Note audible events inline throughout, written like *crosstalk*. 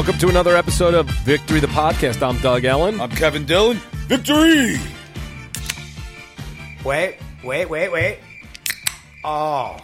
Welcome to another episode of Victory the Podcast. I'm Doug Ellin. I'm Kevin Dillon. Victory! Wait, wait, wait, wait. Oh,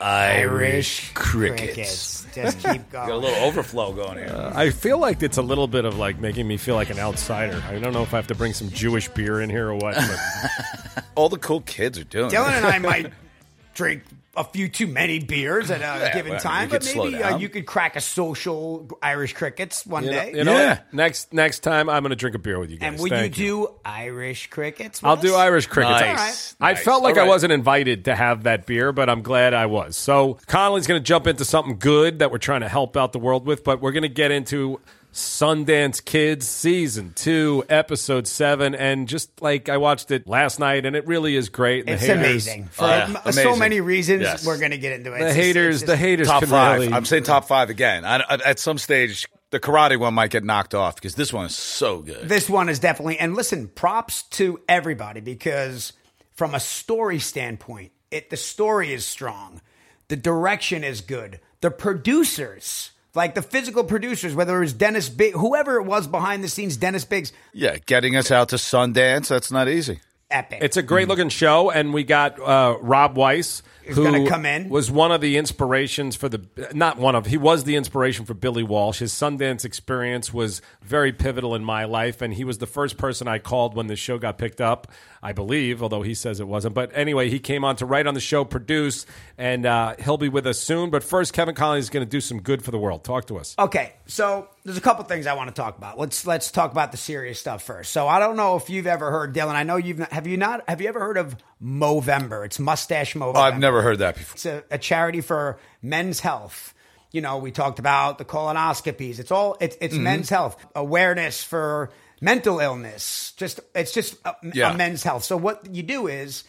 Irish crickets. Just keep *laughs* going. Got a little overflow going here. Uh, I feel like it's a little bit of like making me feel like an outsider. I don't know if I have to bring some Jewish beer in here or what. But *laughs* All the cool kids are doing Dylan it. and I might *laughs* drink a few too many beers at a Yeah, given well, time, but maybe uh, you could crack a social Irish crickets one you know, day. you know Yeah. next next time I'm going to drink a beer with you guys. and will Thank you do Irish crickets? with I'll do? Irish crickets. Nice. I Nice. felt like All I wasn't invited to have that beer, but I'm glad I was. So Connolly's going to jump into something good that we're trying to help out the world with, but we're going to get into Sundance Kids season two, episode seven, and just like I watched it last night, and it really is great. And It's haters, amazing for Oh, yeah. m- so many reasons. Yes. We're going to get into it. The It's haters, it's just- the haters Top can five. really. I'm saying top five again. I, I- at some stage, the karate one might get knocked off because this one is so good. This one is definitely, and listen, props to everybody because from a story standpoint, it the story is strong, the direction is good, the producers, like the physical producers, whether it was Dennis Big, whoever it was behind the scenes, Dennis Biggs, yeah, getting us out to Sundance, that's not easy. epic. It's a great looking show, and we got uh, Rob Weiss, Who's who gonna come in. was one of the inspirations for the not one of he was the inspiration for Billy Walsh. His Sundance experience was very pivotal in my life, and he was the first person I called when the show got picked up. I believe, although he says it wasn't. But anyway, he came on to write on the show, produce, and uh, he'll be with us soon. But first, Kevin Connolly is going to do some good for the world. Talk to us. Okay, so there's a couple things I want to talk about. Let's let's talk about the serious stuff first. So I don't know if you've ever heard Dylan. I know you've not, have you not have you ever heard of Movember? It's Mustache Movember. Oh, I've never heard that before. It's a, a charity for men's health. You know, we talked about the colonoscopies. It's all it's it's Mm-hmm. men's health awareness for mental illness. Just it's just a, Yeah. a men's health. So what you do is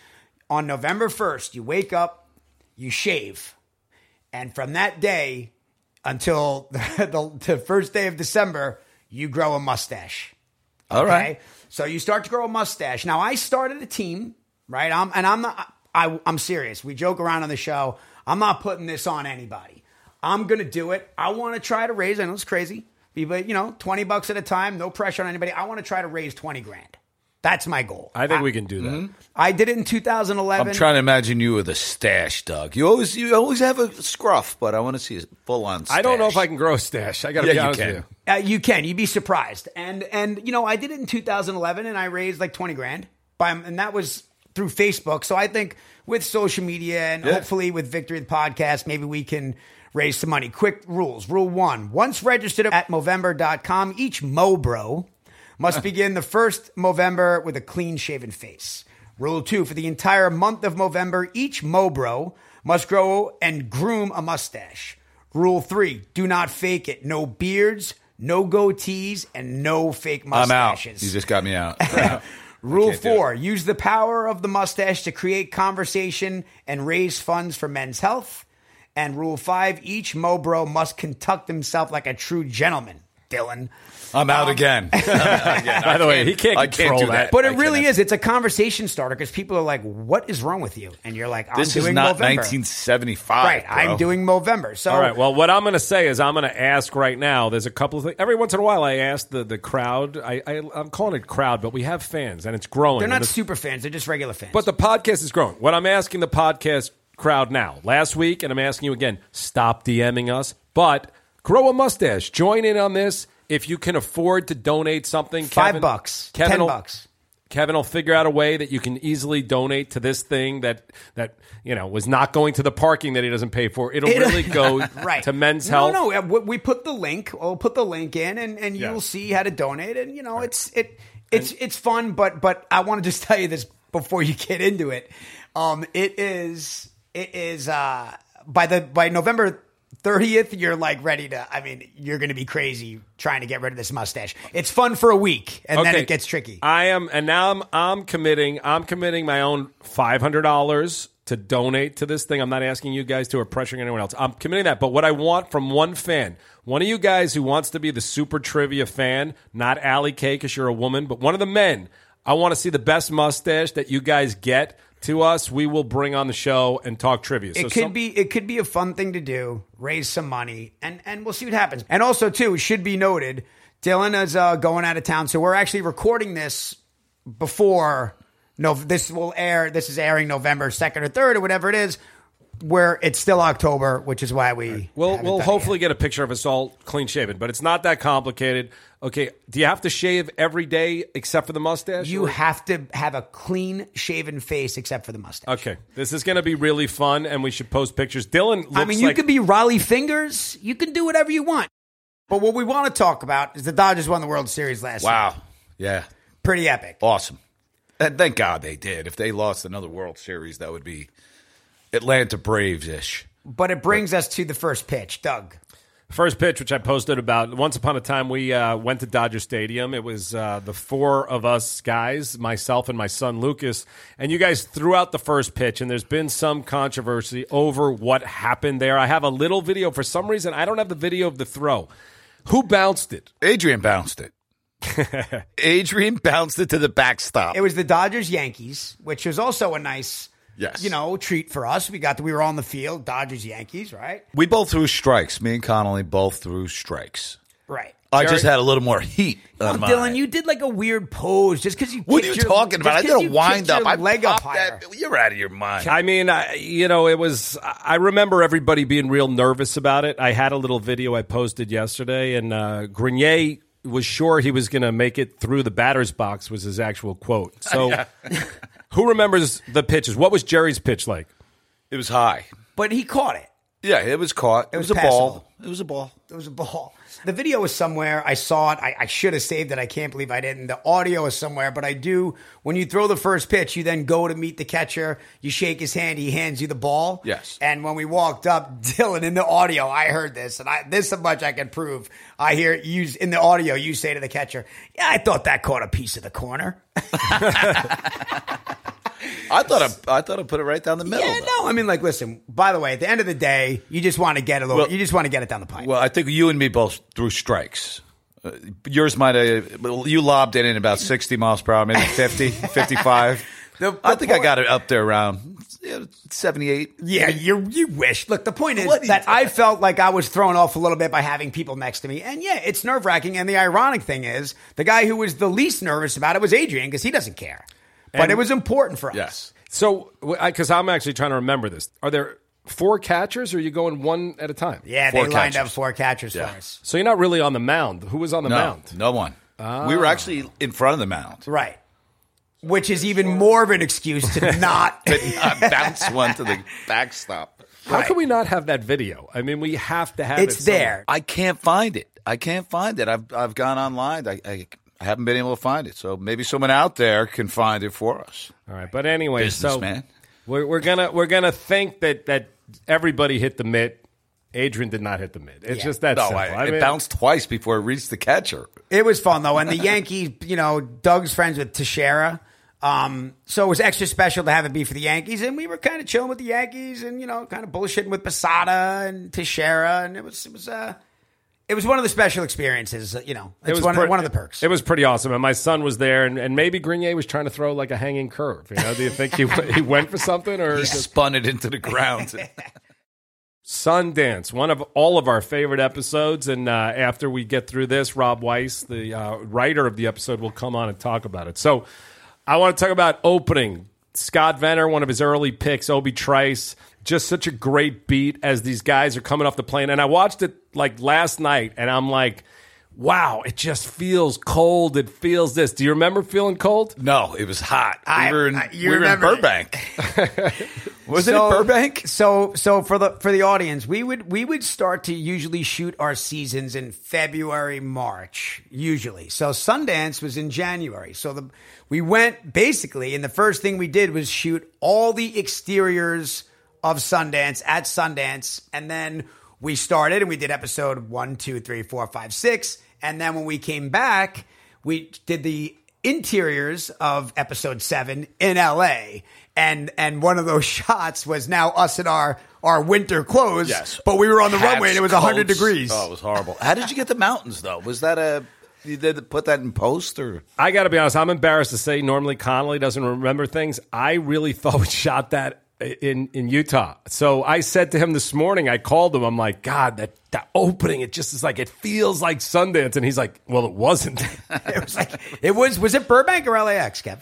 on November first, you wake up, you shave, and from that day until *laughs* the, the first day of December, you grow a mustache. All right. So you start to grow a mustache. Now I started a team, right? I'm and I'm not I I'm serious. We joke around on the show. I'm not putting this on anybody. I'm gonna do it. I want to try to raise. I know it's crazy, but you know, twenty bucks at a time, no pressure on anybody. I want to try to raise twenty grand. That's my goal. I think we can do that. I did it in 2011. I'm trying to imagine you with a stash, Doug. You always you always have a scruff, but I want to see a full on. Stash. I don't know if I can grow a stash. I got to Yeah, be you honest can. with you. Uh, you can. You'd be surprised. And and you know, I did it in 2011, and I raised like 20 grand. By and that was through Facebook. So I think with social media and Yeah. hopefully with Victory the podcast, maybe we can raise some money. Quick rules. Rule one: Once registered at Movember.com, each Mobro must begin the first Movember with a clean shaven face. Rule two: For the entire month of Movember, each Mobro must grow and groom a mustache. Rule three: Do not fake it. No beards, no goatees, and no fake mustaches. I'm out. You just got me out. *laughs* Rule four: Use the power of the mustache to create conversation and raise funds for men's health. And rule five: Each Mobro must conduct himself like a true gentleman. Dylan. I'm out um, *laughs* again. By the way, he can't I control can't do that. that. But it I really cannot. is. It's a conversation starter because people are like, "What is wrong with you?" And you're like, "I'm This is doing not Movember." 1975. Right, bro. I'm doing Movember. So All right. Well, what I'm going to say is I'm going to ask right now. There's a couple of things. Every once in a while, I ask the the crowd. I, I I'm calling it crowd, but we have fans, and it's growing. they're not it's- super fans; they're just regular fans. but the podcast is growing. What I'm asking the podcast crowd now, last week, and I'm asking you again: stop DMing us, but grow a mustache. Join in on this if you can afford to donate something. five Kevin- bucks, Kevin ten will- bucks. Kevin will figure out a way that you can easily donate to this thing that that you know was not going to the parking that he doesn't pay for. It'll really go *laughs* right to men's no, health. No, no, we we put the link. We'll put the link in, and, and you'll see how to donate. And you know, it's it it's it's fun. But but I want to just *laughs* tell you this before you get into it. Um, it is it is uh by the by November. 30th, you're like ready to. I mean, you're going to be crazy trying to get rid of this mustache. It's fun for a week, and then it gets tricky. I am, and now I'm I'm committing. I'm committing my own five hundred dollars to donate to this thing. I'm not asking you guys to or pressuring anyone else. I'm committing that. But what I want from one fan, one of you guys who wants to be the super trivia fan, not Allie K because you're a woman, but one of the men. I want to see the best mustache that you guys get to us, we will bring on the show and talk trivia. It could be it could be a fun thing to do, raise some money, and and we'll see what happens. And also too, it should be noted, Dylan is uh, going out of town, so we're actually recording this before. No, this will air. This is airing November second or third or whatever it is. Where it's still October, which is why we We'll we'll done it hopefully yet. get a picture of us all clean shaven, but it's not that complicated. Okay, do you have to shave every day except for the mustache? you Or- have to have a clean shaven face except for the mustache. Okay, this is going to be really fun, and we should post pictures. Dylan, looks I mean, you like, could be Rollie Fingers. You can do whatever you want. But what we want to talk about is the Dodgers won the World Series last year. Wow. Yeah. Pretty epic. Awesome. And thank God they did. If they lost another World Series, that would be Atlanta Braves ish. But it brings us to the first pitch, Doug. First pitch, which I posted about once upon a time, we uh, went to Dodger Stadium. It was uh, the four of us guys, myself and my son Lucas, and you guys threw out the first pitch. And there's been some controversy over what happened there. I have a little video. For some reason, I don't have the video of the throw. Who bounced it? Adrian bounced it. *laughs* Adrian bounced it to the backstop. It was the Dodgers Yankees, which was also a nice, Yes. you know, treat for us. We got the, we were on the field, Dodgers Yankees, right? we both threw strikes. Me and Connolly both threw strikes. Right. I Jerry- just had a little more heat Oh, on mine. Dylan, you did like a weird pose just because you. what are you your- talking about? I did a wind up. I leg up higher. that. You're out of your mind. I mean, I, you know, it was. I remember everybody being real nervous about it. I had a little video I posted yesterday, and uh, Grenier was sure he was going to make it through the batter's box. Was his actual quote. So, *laughs* who remembers the pitches? What was Jerry's pitch like? It was high. But he caught it. Yeah, it was caught. It, was was, a passable. ball. It was a ball. It was a ball. The video is somewhere. I saw it. I, I should have saved it. I can't believe I didn't. The audio is somewhere, but I do. When you throw the first pitch, you then go to meet the catcher. You shake his hand. He hands you the ball. Yes. And when we walked up, *laughs* Dylan, in the audio, I heard this, and I this is much I can prove. I hear you in the audio. You say to the catcher, "Yeah, I thought that caught a piece of the corner." *laughs* *laughs* I thought I, I thought I put it right down the middle. yeah, though. no. I mean, like, listen. By the way, at the end of the day, you just want to get a little. Well- you just want to get it down the pipe. Well, I think you and me both threw strikes. Uh, yours might have, you lobbed it in about 60 miles per hour, maybe 50, *laughs* 55. The- I the think I got it up there around 78. Yeah, you you wish. Look, the point is What are you that talking- I felt like I was thrown off a little bit by having people next to me, and yeah, it's nerve wracking. And the ironic thing is, the guy who was the least nervous about it was Adrian because he doesn't care, but And- it was important for us. Yes. So, because I'm actually trying to remember this. Are there four catchers, or are you going one at a time? Yeah, Four they lined catchers. up four catchers Yeah. for us. So you're not really on the mound. Who was on the No, mound? no one. We were actually in front of the mound. Right. Which is even more of an excuse to *laughs* not. But not bounce one to the backstop. How Right. can we not have that video? I mean, we have to have it's it. somewhere. there. I can't find it. I can't find it. I've I've gone online. I, I I haven't been able to find it. So maybe someone out there can find it for us. All right, but anyway, so Businessman. we're, we're gonna we're gonna think that that everybody hit the mitt. Adrian did not hit the mitt. It's Yeah. just that No, simple. I, I it mean, bounced twice before it reached the catcher. It was fun though, and the *laughs* Yankees, you know, Doug's friends with Teixeira. Um, so it was extra special to have it be for the Yankees, and we were kind of chilling with the Yankees, and you know, kind of bullshitting with Posada and Teixeira, and it was it was uh, it was one of the special experiences. You know, It was one, pre- of, one of the perks. It was pretty awesome, and my son was there, and, and maybe Grenier was trying to throw like a hanging curve. You know, do you think he he went for something or He just spun it into the ground. *laughs* Sundance, one of all of our favorite episodes. And uh, after we get through this, Rob Weiss, the uh, writer of the episode, will come on and talk about it. So I want to talk about opening. Scott Vener, one of his early picks, Obi Trice, just such a great beat as these guys are coming off the plane. And I watched it like last night, and I'm like, wow, it just feels cold. It feels this. Do you remember feeling cold? no, it was hot. I- we were in, I- you we were in. Burbank. *laughs* was it So- in Burbank? So so for the for the audience, we would we would start to usually shoot our seasons in February, March, usually. So Sundance was in January. So the we went basically and the first thing we did was shoot all the exteriors of Sundance at Sundance, and then we started and we did episode one, two, three, four, five, six, and then when we came back, we did the interiors of episode seven in LA. And and one of those *laughs* shots was now us in our our winter clothes. Yes. But we were on the Hats, runway and it was 100 coats. degrees. Oh, it was horrible. How did you get the mountains, though? Was that a. you did put that in post or? I got to be honest. I'm embarrassed to say. Normally, Connolly doesn't remember things. I really *laughs* thought we shot that in in Utah. So I said to him this morning. I called him. I'm like, God, that that opening. It just is like it feels like Sundance, and he's like, Well, it wasn't. *laughs* It was like *laughs* it was. Was it Burbank or LAX, Kev?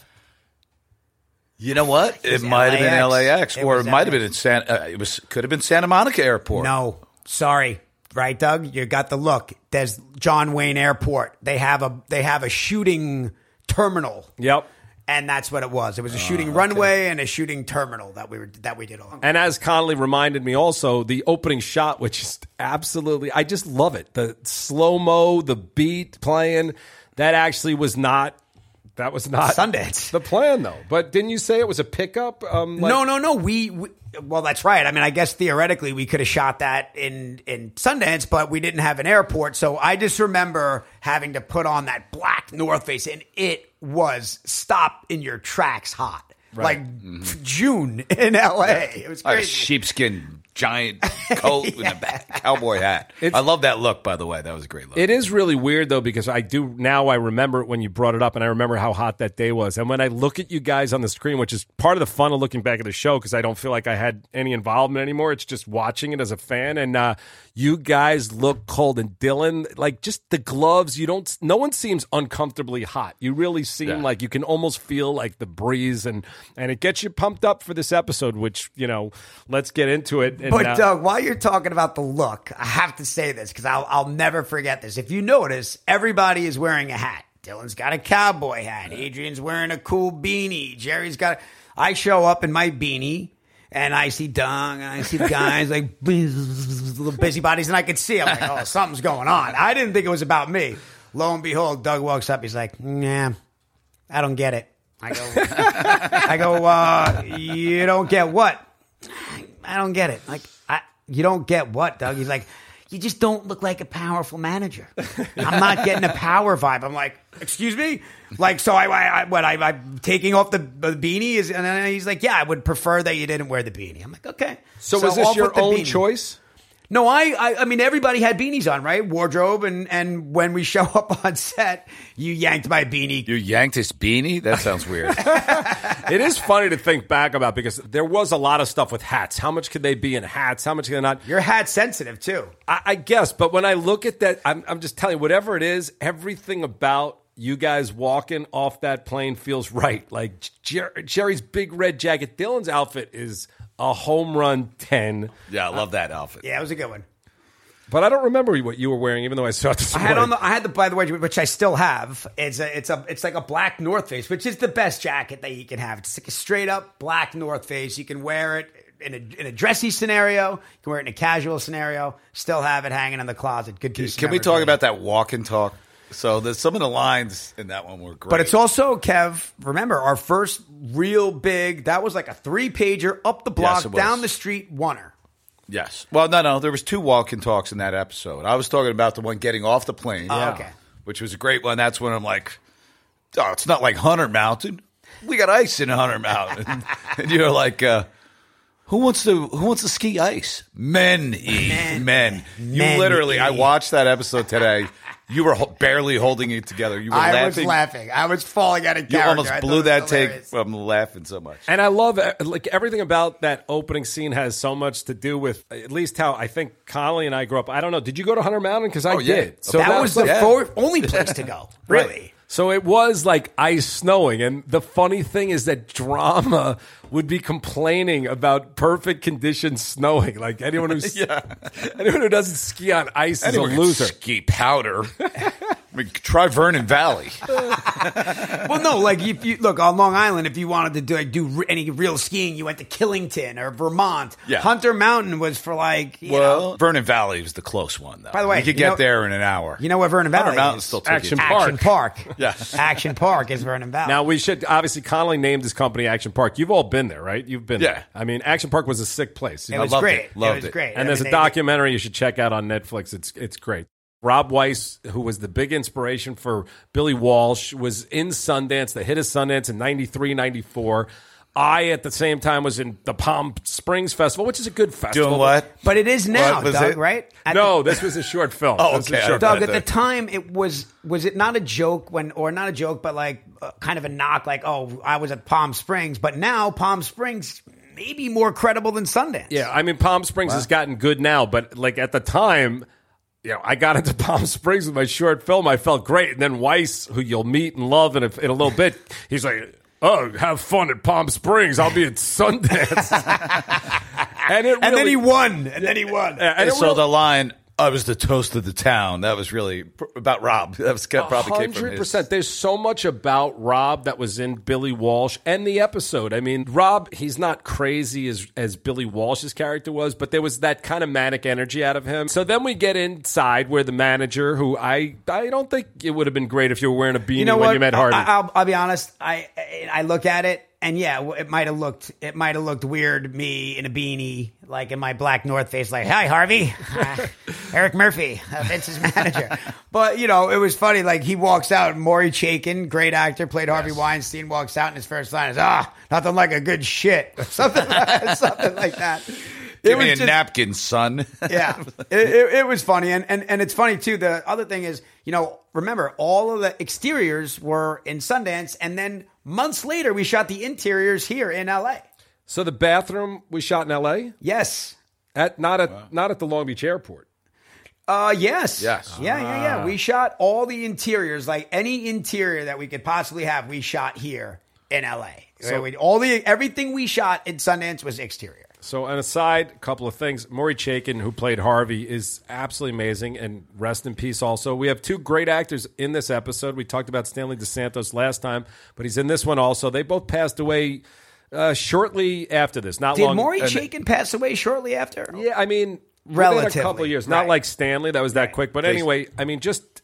You know what? It was might have been LAX. LAX, It or it might have been in San. Uh, it was could have been Santa Monica Airport. No, sorry. Right, Doug? You got the look. There's John Wayne Airport. They have a they have a shooting terminal. yep. And that's what it was. It was a ah, shooting runway and a shooting terminal that we were that we did all. And as Connolly reminded me also, the opening shot, which is absolutely, I just love it. The slow mo, the beat playing, that actually was not, that was not Sundance. the plan though. But didn't you say it was a pickup? Um, like- no, no, no. We, we well, that's right. I mean, I guess theoretically we could have shot that in in Sundance, but we didn't have an airport. So I just remember having to put on that black North Face, and it was stop in your tracks hot, like June in L.A. It was Like a sheepskin giant coat *laughs* with a ba- cowboy hat. I love that look, by the way. That was a great look. It is really weird though because I do now I remember it when you brought it up and I remember how hot that day was. And when I look at you guys on the screen, which is part of the fun of looking back at the show because I don't feel like I had any involvement anymore. It's just watching it as a fan and uh, you guys look cold and Dylan like just the gloves. You don't. No one seems uncomfortably hot. You really seem Yeah. like you can almost feel like the breeze and and it gets you pumped up for this episode. Which you know, let's get into it. And, But uh, Doug, while you're talking about the look, I have to say this because I'll, I'll never forget this. If you notice, everybody is wearing a hat. Dylan's got a cowboy hat. Adrian's wearing a cool beanie. Jerry's got. I show up in my beanie. And I see Doug, and I see the guys like *laughs* little busybodies, and I could see. I'm like, oh, something's going on. I didn't think it was about me. Lo and behold, Doug walks up. He's like, "Nah, I don't get it." I go, *laughs* I go, uh, you don't get what? I don't get it. Like, I, you don't get what, Doug? He's like, you just don't look like a powerful manager. I'm not getting a power vibe. I'm like, excuse me? Like, so I, I, I what, I, I'm taking off the, the beanie? Is, and he's like, yeah, I would prefer that you didn't wear the beanie. I'm like, okay. so, was this your own beanie. choice? No, I, I, I mean, everybody had beanies on, right? Wardrobe, and and when we show up on set, you yanked my beanie. you yanked his beanie? That sounds weird. *laughs* It is funny to think back about because there was a lot of stuff with hats. How much could they be in hats? How much could they not? You're hat sensitive too. I, I guess, but when I look at that, I'm, I'm just telling you, whatever it is, everything about you guys walking off that plane feels right. Like Jer- Jerry's big red jacket, Dylan's outfit is a home run 10. yeah, I love that outfit. Yeah, it was a good one. But I don't remember what you were wearing, even though I saw it this I had morning. on the I had the by the way, which I still have. It's a it's a it's like a black North Face, which is the best jacket that you can have. It's like a straight up black North Face. You can wear it in a in a dressy scenario. You can wear it in a casual scenario. Still have it hanging in the closet. Good piece. of Can we talk about that walk and talk? So there's some of the lines in that one were great. But it's also Kev. Remember our first real big. That was like a three pager up the block, Yes, down the street, oneer. yes. Well, no, no, there was two walk and talks in that episode. I was talking about the one getting off the plane. Oh, okay. Which was a great one. That's when I'm like, oh, it's not like Hunter Mountain. We got ice in Hunter Mountain. *laughs* *laughs* and you're like, uh, who wants to who wants to ski ice? Men, men. Men. You Men literally, I watched that episode today. *laughs* You were ho- barely holding it together. You were I laughing. was laughing. I was falling out of character. You character. almost I thought blew was that take hilarious. from laughing so much. And I love uh, like everything about that opening scene has so much to do with at least how I think Connolly and I grew up. I don't know. Did you go to Hunter Mountain? Because I Oh, yeah. did. So that, was the yeah. for- only place to go. *laughs* Really. So it was like ice snowing. And the funny thing is that drama would be complaining about perfect conditions snowing. Like anyone who's *laughs* anyone who doesn't ski on ice Anyone is a loser. Ski powder. *laughs* I mean, try Vernon Valley. *laughs* Well, no, like if you look on Long Island, if you wanted to do like do re- any real skiing, you went to Killington or Vermont. Yeah. Hunter Mountain was for like you Well, know, Vernon Valley was the close one, though. By the way, you could you get know- there in an hour. you know what Vernon Valley Hunter Mountain's is? still tricky. Action Action Park. *laughs* Yeah. Action Park is Vernon Valley. Now we should obviously Connolly named his company Action Park. You've all been there, right? You've been Yeah. there. I mean, Action Park was a sick place. it was loved great. it. Loved was it. great. and I there's mean, a they- documentary you should check out on Netflix. It's it's great. Rob Weiss, who was the big inspiration for Billy Walsh, was in Sundance, the hit of Sundance in 93, 94. I at the same time was in the Palm Springs Festival, which is a good festival. Doing what? But it is now, Doug, it? right? At No, this was a short film. *laughs* Oh, This was a okay. short Doug, Right at the time, it was was it not a joke when, or not a joke, but like uh, kind of a knock, like, oh, I was at Palm Springs, but now Palm Springs maybe more credible than Sundance. Yeah, I mean Palm Springs has gotten good now, but like at the time, you know, I got *laughs* into Palm Springs with my short film. I felt great, and then Weiss, who you'll meet and love in a, in a little bit, he's like, "Oh, have fun at Palm Springs. I'll be at Sundance." *laughs* and it And then really- he won. And then he won. and And so really- the line, I was the toast of the town. That was really pr- about Rob. *laughs* That was probably hundred percent. There's so much about Rob that was in Billy Walsh and the episode. I mean, Rob, he's not crazy as as Billy Walsh's character was, but there was that kind of manic energy out of him. So then we get inside where the manager, who I I don't think it would have been great if you were wearing a beanie you know when what? you met Harvey. I, will I'll be honest. I I look at it, and yeah, it might have looked it might have looked weird. Me in a beanie, like in my black North Face, like, "Hi, Harvey, uh, *laughs* *laughs* Eric Murphy, uh, Vince's manager." But you know, it was funny. Like he walks out, Maury Chaikin, great actor, played Harvey Weinstein, walks out, and his first line is, "Ah, nothing like a good shit," or *laughs* something, like, something like that. Give me a just- napkin, son. yeah, it, it, it was funny, and, and and it's funny too. The other thing is, you know, remember all of the exteriors were in Sundance, and then months later we shot the interiors here in L.A. so the bathroom we shot in L.A. Yes, at not at not at the Long Beach airport. uh, yes, Yes. yeah, yeah, yeah. We shot all the interiors, like any interior that we could possibly have. We shot here in L.A. So we, all the everything we shot in Sundance was exterior. So, an aside, a couple of things. Maury Chaikin, who played Harvey, is absolutely amazing, and rest in peace. Also, we have two great actors in this episode. We talked about Stanley DeSantis last time, but he's in this one also. They both passed away uh, shortly after this. Not Did long. Maury and- Chaikin pass away shortly after? Yeah, I mean, Relatively, a couple of years. right. Not like Stanley, that was that quick. But anyway, I mean, just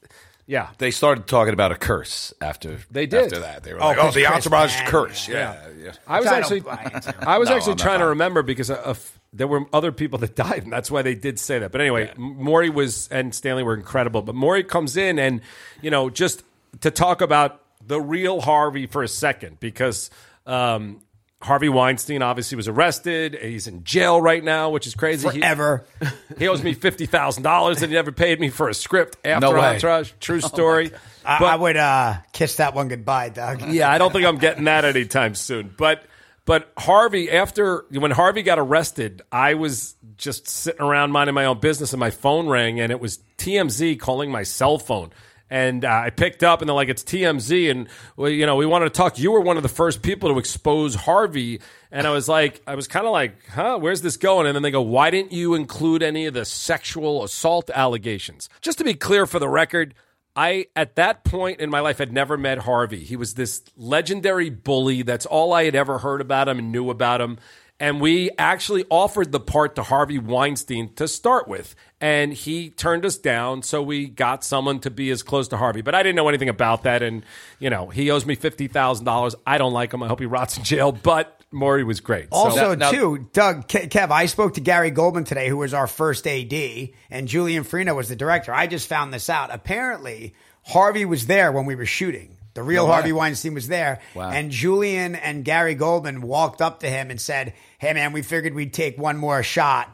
yeah. They started talking about a curse after They did. After that, they were Oh, like, "Oh, 'cause *laughs* the Chris entourage Penn, curse." yeah. Yeah, yeah. I was Which I actually, don't buy into. I was No, actually I'm not trying to buying. remember because uh, of, there were other people that *laughs* died, and that's why they did say that. But anyway, Maury was and Stanley were incredible. But Maury comes in, and you know, just to talk about the real Harvey for a second, because um, Harvey Weinstein obviously was arrested. He's in jail right now, which is crazy. He- Forever. *laughs* He, owes me fifty thousand dollars that he never paid me for a script after No. Entourage. True story. I, But- I would uh, kiss that one goodbye, Doug. *laughs* yeah, I don't think I'm getting that anytime soon. But but Harvey, after when Harvey got arrested, I was just sitting around minding my own business, and my phone rang, and it was TMZ calling my cell phone. And uh, I picked up, and they're like, "It's TMZ," and well, you know, we wanted to talk. You were one of the first people to expose Harvey, and I was like, I was kind of like, "Huh, where's this going?" And then they go, "Why didn't you include any of the sexual assault allegations?" Just to be clear, for the record, I, at that point in my life, had never met Harvey. He was this legendary bully. That's all I had ever heard about him and knew about him. And we actually offered the part to Harvey Weinstein to start with. And he turned us down. So we got someone to be as close to Harvey. But I didn't know anything about that. And, you know, he owes me $50,000. I don't like him. I hope he rots in jail. But Maury was great. So- Also, Now- now- too, Doug, Kev, I spoke to Gary Goldman today, who was our first AD, and Julian Farino was the director. I just found this out. Apparently, Harvey was there when we were shooting. The real No. Harvey Weinstein was there. Wow. And Julian and Gary Goldman walked up to him and said, Hey, man, we figured we'd take one more shot.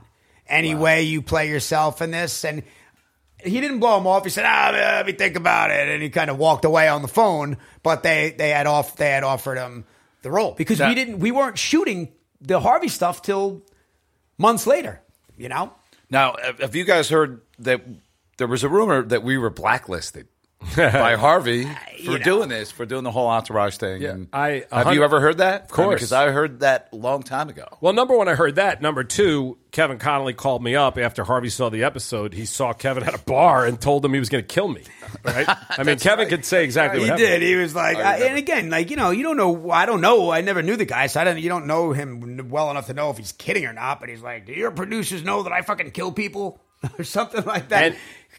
Any way you play yourself in this. And he didn't blow him off. He said, "Ah, let me think about it," and he kind of walked away on the phone. But they they had off they had offered him the role because we didn't we weren't shooting the Harvey stuff till months later. You know, Now, have have you guys heard that there was a rumor that we were blacklisted *laughs* by Harvey uh, for you know. doing this, for doing the whole entourage thing? Yeah, and I- a have you ever heard that? Of course. because I heard that a long time ago. Well, number one, I heard that. Number two, Kevin Connolly called me up after Harvey saw the episode. He saw Kevin at a bar and told him he was going to kill me. Right? *laughs* I mean, Kevin could say exactly he what happened. did. He was like, I, and again, like you know, you don't know. I don't know. I never knew the guy, so I don't. You don't know him well enough to know if he's kidding or not. But he's like, do your producers know that I fucking kill people *laughs* or something like that? And-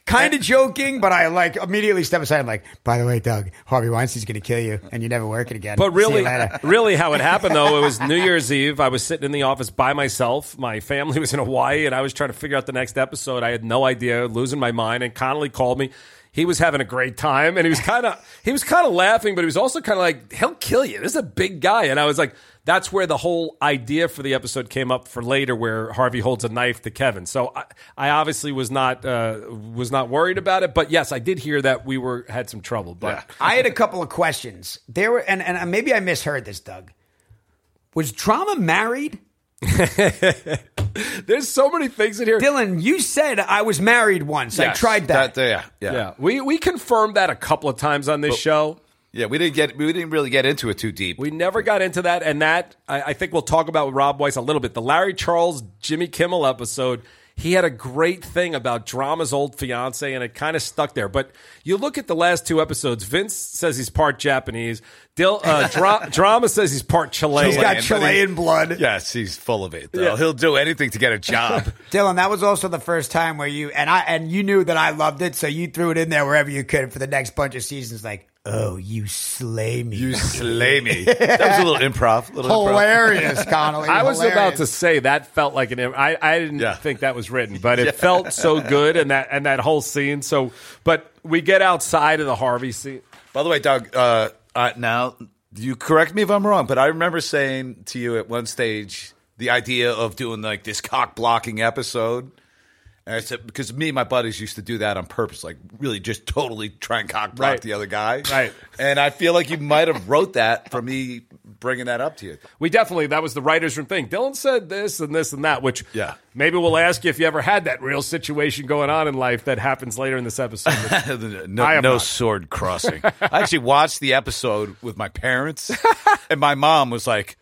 kind of joking, but I like immediately step aside. I'm like, by the way, Doug, Harvey Weinstein's going to kill you, and you never work it again. But really, *laughs* really, how it happened though, it was New Year's Eve. I was sitting in the office by myself. My family *laughs* was in Hawaii, and I was trying to figure out the next episode. I had no idea, losing my mind. And Connolly called me. He was having a great time, and he was kind of *laughs* he was kind of laughing, but he was also kind of like, "He'll kill you." This is a big guy, and I was like, "That's where the whole idea for the episode came up for later, where Harvey holds a knife to Kevin." So I, I obviously was not uh, was not worried about it, but yes, I did hear that we were had some trouble, but. I had a couple of questions. There were, and, and maybe I misheard this, Doug. Was Drama married? *laughs* There's so many things in here. Dylan, you said I was married once. I tried that. yeah, yeah, Yeah, we we confirmed that a couple of times on this show. Yeah, We didn't get we didn't really get into it too deep. We never got into that, and that I, I think we'll talk about with Rob Weiss a little bit. The Larry Charles Jimmy Kimmel episode. He had a great thing about Drama's old fiance, and it kind of stuck there. But you look at the last two episodes. Vince says he's part Japanese. Dil, uh, *laughs* Dra- Drama says he's part Chilean. He's got but he- Chilean blood. yes, he's full of it. Though. Yeah. He'll do anything to get a job. *laughs* Dylan, that was also the first time where you and I and you knew that I loved it, so you threw it in there wherever you could for the next bunch of seasons. Like, oh, you slay me. you *laughs* slay me. That was a little improv. Little improv. hilarious, Connolly. I was about to say that felt like an. I I didn't Yeah. think that was written, but it *laughs* felt so good, and that and that whole scene. So, but we get outside of the Harvey scene. By the way, Doug, uh, uh, now you correct me if I'm wrong, but I remember saying to you at one stage the idea of doing like this cock blocking episode. And I said because me and my buddies used to do that on purpose, like really just totally try and cock block Right. the other guy. Right. And I feel like you might have wrote that for me bringing that up to you. We definitely that was the writers' room thing. Dylan said this and this and that, which Yeah. maybe we'll ask you if you ever had that real situation going on in life that happens later in this episode. *laughs* no, no sword crossing. I actually watched the episode with my parents, and my mom was like,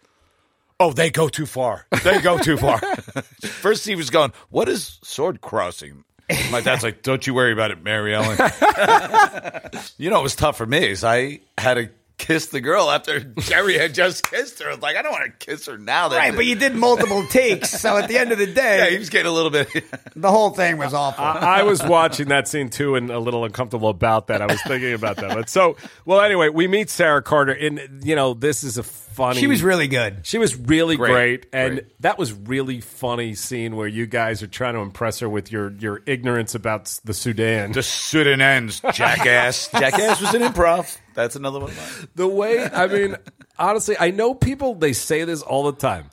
"Oh, they go too far. They go too far." *laughs* First, he was going, "What is sword crossing?" My dad's like, "Don't you worry about it, Mary Ellen." *laughs* you know, it was tough for me. Is I had to kiss the girl after Jerry had just kissed her. I was like, I don't want to kiss her now. That right, but you did multiple *laughs* takes, so at the end of the day, yeah, he was getting a little bit. the whole thing was awful. I was watching that scene too and a little uncomfortable about that. I was thinking about that. But so, well, anyway, we meet Sarah Carter, and you know, this is a funny. she was really good. She was really great, Great, and great. that was really funny scene where you guys are trying to impress her with your your ignorance about the Sudan. the Sudan ends, jackass. *laughs* jackass was an improv. That's another one. *laughs* The way I mean, honestly, I know people they say this all the time.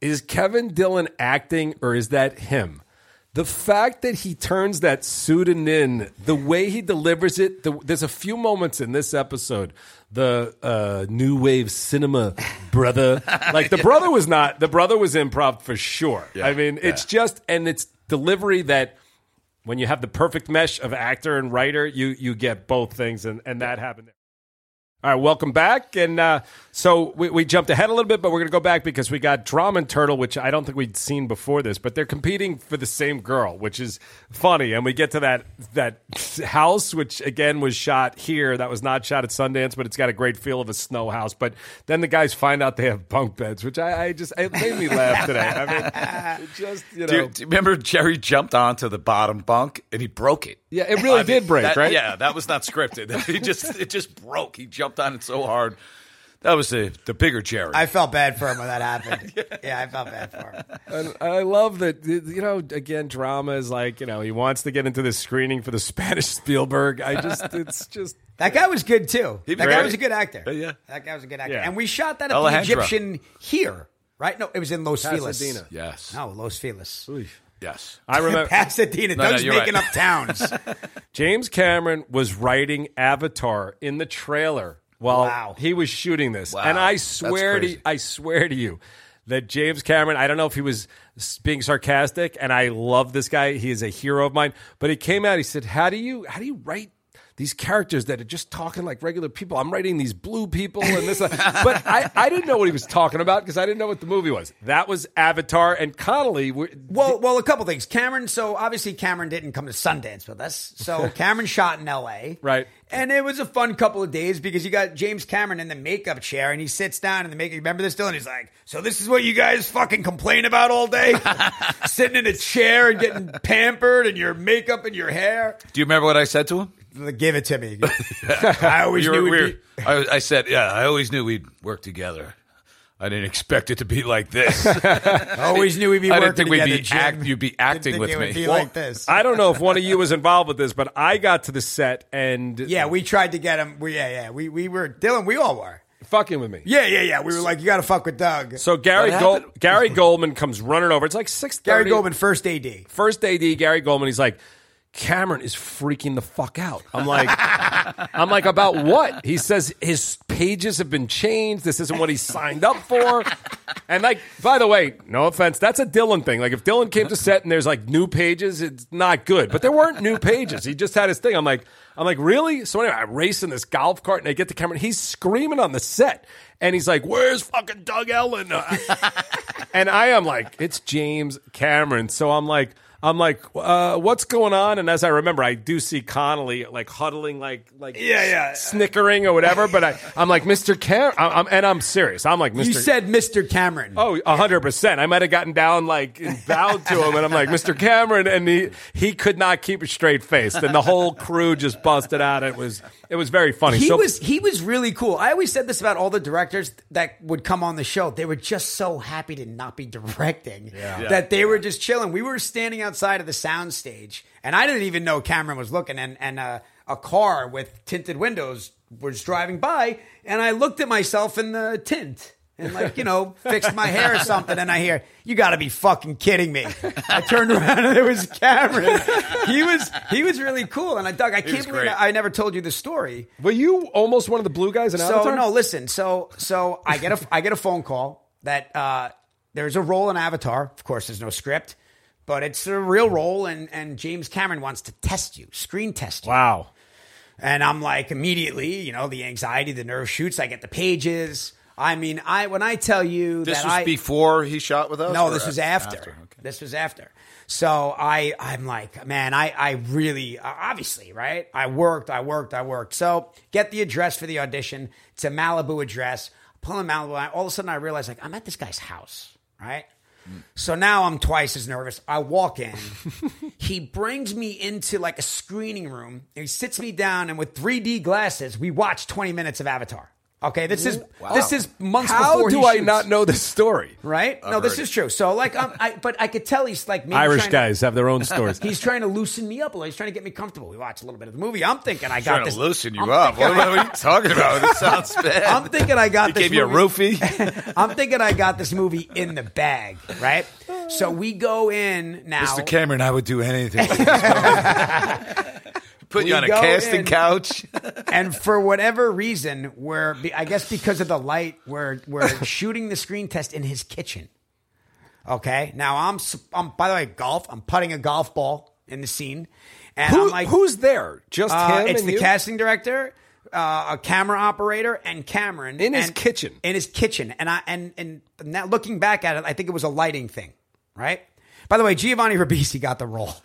Is Kevin Dillon acting or is that him? The fact that he turns that in, the way he delivers it, the, there's a few moments in this episode. The uh, new wave cinema brother, *laughs* like the brother was not, the brother was improv for sure. I mean, it's just, and it's delivery that when you have the perfect mesh of actor and writer, you you get both things, and, and that happened. All right, welcome back. And uh, so we, we jumped ahead a little bit, but we're going to go back because we got Drama and Turtle, which I don't think we'd seen before this, but they're competing for the same girl, which is funny. And we get to that that house, which again was shot here. That was not shot at Sundance, but it's got a great feel of a snow house. But then the guys find out they have bunk beds, which I, I just it made me laugh today. I mean, *laughs* just you know, Do you, do you remember Jerry jumped onto the bottom bunk and he broke it? yeah, it really I did mean, break, that- right? Yeah, that was not scripted. *laughs* he just it just broke. He jumped on it so hard. That was the the bigger Jerry. I felt bad for him when that happened. *laughs* yeah, I felt bad for him. And I love that, you know, again, drama is like, you know, he wants to get into the screening for the *laughs* Spanish Spielberg. I just, it's just, *laughs* That guy was good too. He that was guy was a good actor. yeah. that guy was a good actor. Yeah. And we shot that at Alejandro. the Egyptian here, right? No, it was in Los Feliz. Yes. No, Los Feliz. Yes. I remember *laughs* Pasadena. No, no, Doug's you're making right. up towns. *laughs* James Cameron was writing Avatar in the trailer while Wow. he was shooting this. Wow. And I swear to. I swear to you that James Cameron, I don't know if he was being sarcastic and I love this guy. He is a hero of mine, but he came out he said, "How do you how do you write these characters that are just talking like regular people. I'm writing these blue people and this, uh, but I, I didn't know what he was talking about because I didn't know what the movie was. That was Avatar and Connolly. were- Well, well, a couple things. Cameron. So obviously, Cameron didn't come to Sundance with us. So *laughs* Cameron shot in L.A. Right. And it was a fun couple of days because you got James Cameron in the makeup chair, and he sits down in the makeup. Remember this, Dylan? He's like, "So this is what you guys fucking complain about all day, *laughs* sitting in a chair and getting pampered, and your makeup and your hair." Do you remember what I said to him? Give it to me. *laughs* I always You knew were- we be. I, I said, yeah, I always knew we'd work together. I didn't expect it to be like this. *laughs* I always knew we'd be I working didn't think we'd be act, you'd be Didn't acting think with it would me. be Well, like this. I don't know if one of you was involved with this, but I got to the set and yeah, we tried to get him. We, yeah, yeah. We we were Dylan. We all were. fucking with me. Yeah, yeah, yeah. We were like, you got to fuck with Doug. So Gary Gold. Gary Goldman comes running over. It's like six Gary. Goldman, first AD. first AD Gary Goldman. He's like, Cameron is freaking the fuck out. I'm like, *laughs* I'm like, about what? He says his pages have been changed. This isn't what he signed up for. And like, by the way, no offense, that's a Dylan thing. Like, if Dylan came to set and there's like new pages, it's not good. But there weren't new pages. He just had his thing. I'm like, I'm like, really? So anyway, I race in this golf cart and I get to Cameron. He's screaming on the set. And he's like, "Where's fucking Doug Ellin?" *laughs* and I am like, "It's James Cameron." So I'm like, I'm like, uh, "What's going on?" And as I remember, I do see Connolly like huddling, like like Yeah, yeah. snickering or whatever. But I, I'm like, "Mr. Cam," I'm, I'm- and I'm serious. I'm like, "Mr." You said Mr. Cameron. Oh, hundred percent. I might have gotten down like and bowed to him, and I'm like, Mr. Cameron, and he he could not keep a straight face, and the whole crew just busted out. It was it was very funny. He so, was he was really cool. I always said this about all the directors that would come on the show. They were just so happy to not be directing that they were just chilling. We were standing outside of the sound stage, and I didn't even know Cameron was looking. And and uh, a car with tinted windows was driving by, and I looked at myself in the tint. And like you know, *laughs* fixed my hair or something, and I hear you got to be fucking kidding me. I turned around and it was Cameron. He was he was really cool, and I Doug, I can't believe great. I never told you the story. were you almost one of the blue guys in So Avatar? no, listen. So so I get a I get a phone call that uh, there's a role in Avatar. Of course, there's no script, but it's a real role, and and James Cameron wants to test you, screen test you. Wow. And I'm like immediately, you know, the anxiety, the nerve shoots. I get the pages. I mean, I when I tell you This that was I before he shot with us? no, this was after. okay. This was after. So I, I'm like, man, I, I really, obviously, right? I worked, I worked, I worked. So get the address for the audition. It's a Malibu address. Pull in Malibu. All of a sudden, I realize like I'm at this guy's house, right? So now I'm twice as nervous. I walk in. *laughs* he brings me into like a screening room. And he sits me down, and with 3D glasses, we watch 20 minutes of Avatar. Okay, this is this is months How do I not know this story? right? no, this is true. So like, um, I but I could tell he's like Irish guys have their own *laughs* stories. He's trying to loosen me up a little. He's trying to get me comfortable. We watch a little bit of the movie. I'm thinking I got Trying this. to loosen you I'm up. What, I- what are you talking about? This *laughs* sounds bad. I'm thinking I got he this. gave you a movie- roofie? *laughs* I'm thinking I got this movie in the bag, right? So we go in now. Mr. Cameron, I would do anything. Put We you on a casting in. couch. *laughs* and for whatever reason, we're I guess because of the light, we're we're *laughs* shooting the screen test in his kitchen. Okay, now I'm I'm by the way golf. I'm putting a golf ball in the scene, and Who, I'm like, who's there? Just Uh, him it's the you? casting director, uh, a camera operator, and Cameron In his kitchen. In his kitchen, and I and and now looking back at it, I think it was a lighting thing, right? By the way, Giovanni Ribisi got the role. *laughs*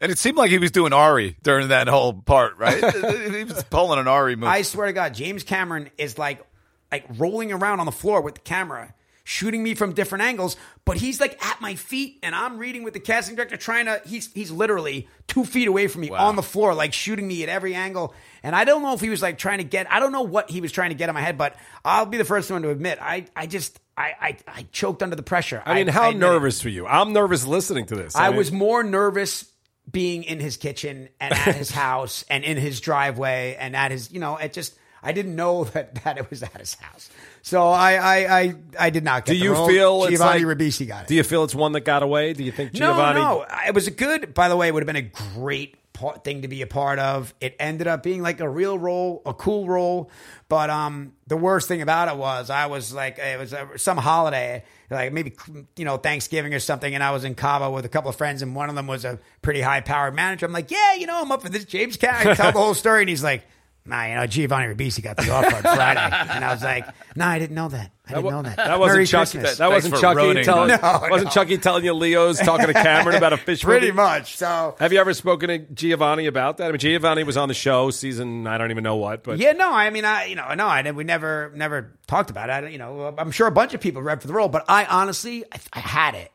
And it seemed like he was doing Ari during that whole part, right? *laughs* he was pulling an Ari move. I swear to God, James Cameron is like like rolling around on the floor with the camera, shooting me from different angles, but he's like at my feet, and I'm reading with the casting director, trying to. He's he's literally two feet away from me Wow. on the floor, like shooting me at every angle. And I don't know if he was like trying to get. I don't know what he was trying to get in my head, but I'll be the first one to admit, I I just I I, I choked under the pressure. I mean, how admit it. nervous were you? I'm nervous listening to this. I mean- was more nervous being in his kitchen and at his *laughs* house and in his driveway and at his, you know, it just, I didn't know *laughs* that, that it was at his house. So I I I, I did not get. Do you feel it's Giovanni like- Ribisi got it? Do you feel it's one that got away? Do you think Giovanni? No, no, it was a good. By the way, it would have been a great part, thing to be a part of. It ended up being like a real role, a cool role. But um, the worst thing about it was I was like, it was some holiday, like maybe you know Thanksgiving or something, and I was in Cabo with a couple of friends, and one of them was a pretty high powered manager. I'm like, yeah, you know, I'm up for this James Carrey. Tell the whole *laughs* story, and he's like. Nah, you know, Giovanni Ribisi got the offer on Friday. *laughs* And I was like, nah, I didn't know that. I didn't know that. That wasn't Merry Chucky. Christmas. That, that wasn't Chucky ruining telling. No, wasn't no. Chucky telling you Leo's talking to Cameron about a fish Pretty movie? much. So Have you ever spoken to Giovanni about that? I mean, Giovanni was on the show season. I don't even know what, but Yeah, no, I mean, I you know, no, I we never never talked about it. I, you know, I'm sure a bunch of people read for the role, but I honestly, I, I had it,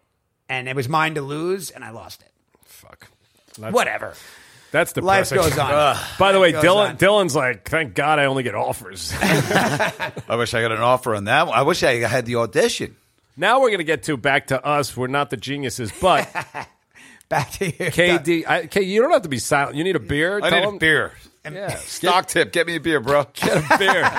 and it was mine to lose, and I lost it. fuck. That's, Whatever, That's the life goes on. By the way, goes Dylan on. Dylan's like, thank God I only get offers. *laughs* *laughs* I wish I got an offer on that one. I wish I had the audition. now we're gonna get to back to us. We're not the geniuses, but *laughs* Back to you, KD, I, K, you don't have to be silent. You need a beer. I Tell need him- a beer. Yeah, *laughs* Stock tip. Get me a beer, bro. get a beer.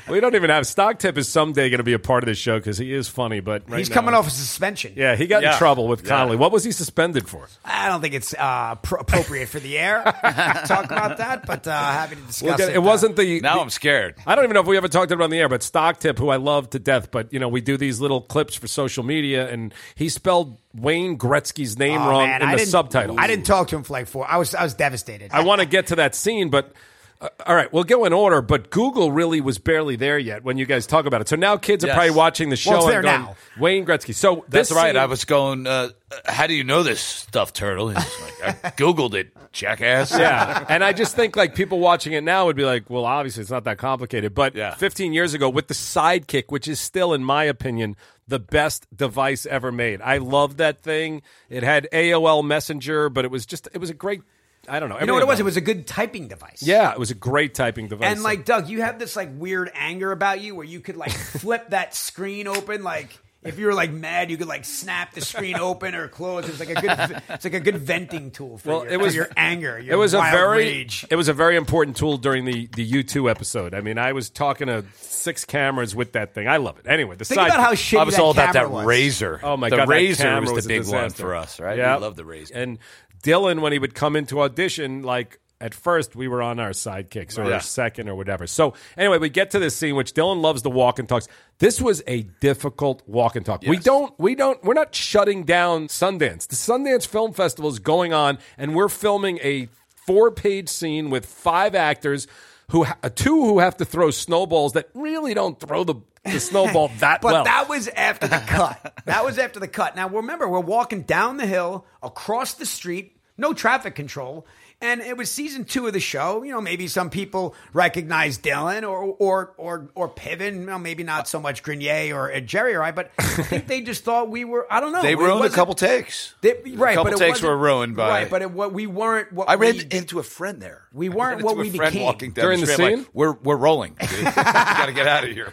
*laughs* we don't even have stock tip. Is someday going to be a part of this show because he is funny, but right He's now- coming off a suspension. Yeah, he got in trouble with Yeah. What was he suspended for? I don't think it's uh, pro- appropriate for the air *laughs* talk about that, but uh, happy to discuss We'll get- it. it wasn't the. Now the- I'm scared. I don't even know if we ever talked about it on the air, but Stock Tip, who I love to death, but you know we do these little clips for social media, and he spelled Wayne Gretzky's name Oh, wrong man, in I the didn't- I didn't talk to him for like four. I was I was devastated. I want to get to that scene, but uh, all right, we'll go in order. But Google really was barely there yet when you guys talk about it. So now kids are probably watching the show Well, it's and there going, now. Wayne Gretzky. So That's this right. scene- I was going. Uh, how do you know this stuff, Turtle? He's like, I *laughs* googled it, jackass. Yeah, and I just think like people watching it now would be like, well, obviously it's not that complicated. But Yeah. 15 years ago, with the Sidekick, which is still, in my opinion, the best device ever made. I love that thing. It had AOL Messenger, but it was just it was a great. I don't know. you know what it was? It about was a good typing device. Yeah, it was a great typing device. And like Doug, you have this like weird anger about you where you could like *laughs* flip that screen open like if you were like mad, you could like snap the screen *laughs* open or close. It's like a good it's like a good venting tool for, Well, your, it was- for your anger. Your it was a wild very rage. it was a very important tool during the the U two episode. I mean, I was talking to six cameras with that thing. I love it. Anyway, the Think side about how shitty I was that all about camera that was. razor. Oh my the god, that razor camera was the a big one for us, right? Yeah, We love the razor. And Dylan, when he would come into audition, like at first we were on our sidekicks or Yeah. our second or whatever. So anyway, we get to this scene which Dylan loves the walk and talks. This was a difficult walk and talk. We don't we don't we're not shutting down Sundance. The Sundance Film Festival is going on and we're filming a four-page scene with five actors who ha- two who have to throw snowballs that really don't throw the the snowball *laughs* that But well. that was after the cut. that was after the cut. Now remember, we're walking down the hill, across the street, no traffic control. And it was season two of the show. You know, maybe some people recognize Dylan or or or or Piven. You know, maybe not so much Grenier or uh, Jerry or I, but I *laughs* think they just thought we were. I don't know. They It ruined a couple takes. They, right, a couple but it takes wasn't- were ruined by. right. But it, what we weren't. What I ran we, into a friend there. We weren't *laughs* what we a friend became. walking down During the street. I'm scene? Like, we're we're rolling. Dude. *laughs* we got to get out of here.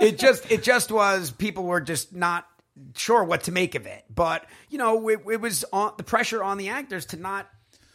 it just it just was people were just not sure what to make of it but you know it, it was on the pressure on the actors to not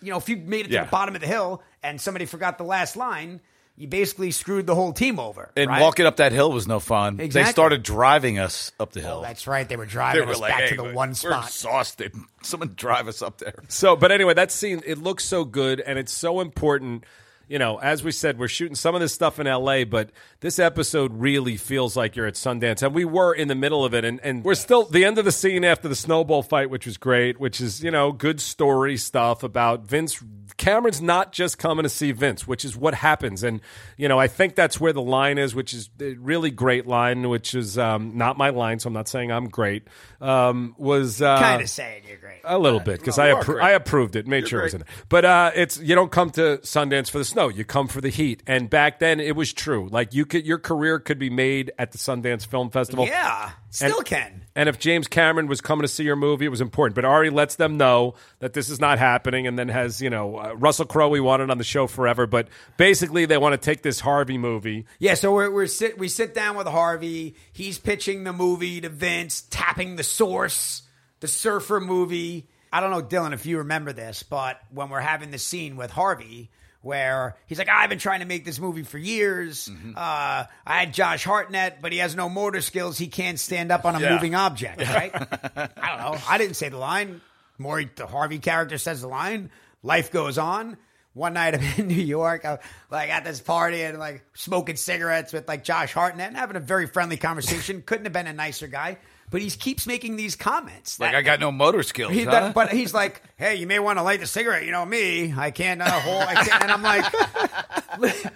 you know if you made it to Yeah. the bottom of the hill and somebody forgot the last line you basically screwed the whole team over And right? walking up that hill was no fun. They started driving us up the Oh, hill. that's right they were they driving were us like, back hey, to the we're- one We're spot exhausted. *laughs* Someone drive us up there. So, but anyway, that scene it looks so good and it's so important. You know, as we said, we're shooting some of this stuff in LA, but this episode really feels like you're at Sundance, and we were in the middle of it, and, and we're still the end of the scene after the snowball fight, which was great, which is you know good story stuff about Vince. Cameron's not just coming to see Vince, which is what happens, and you know I think that's where the line is, which is a really great line, which is um, not my line, so I'm not saying I'm great. Um, was uh, kind of saying you're great a little bit because no, I appro- I approved it, made sure it was in it. But uh, it's you don't come to Sundance for the snow, you come for the heat. And back then, it was true. Like you could, your career could be made at the Sundance Film Festival. yeah still And- can And if James Cameron was coming to see your movie, it was important. But Ari lets them know that this is not happening, and then has you know uh, Russell Crowe. We wanted on the show forever, but basically they want to take this Harvey movie. Yeah, so we're, we're sit we sit down with Harvey. He's pitching the movie to Vince, tapping the source, the surfer movie. I don't know, Dylan, if you remember this, but when we're having the scene with Harvey, where he's like, I've been trying to make this movie for years. Uh, I had Josh Hartnett, but he has no motor skills. He can't stand up on a Yeah. moving object, right? *laughs* I don't know. I didn't say the line. Maury, the Harvey character says the line. Life goes on. One night I'm *laughs* in New York, I'm like at this party and like smoking cigarettes with like Josh Hartnett and having a very friendly conversation. Couldn't have been a nicer guy, but he keeps making these comments. Like that- I got no motor skills. he, huh? that- but he's like, "Hey, you may want to light the cigarette. You know me, I can't uh, hold." I can't. And I'm like,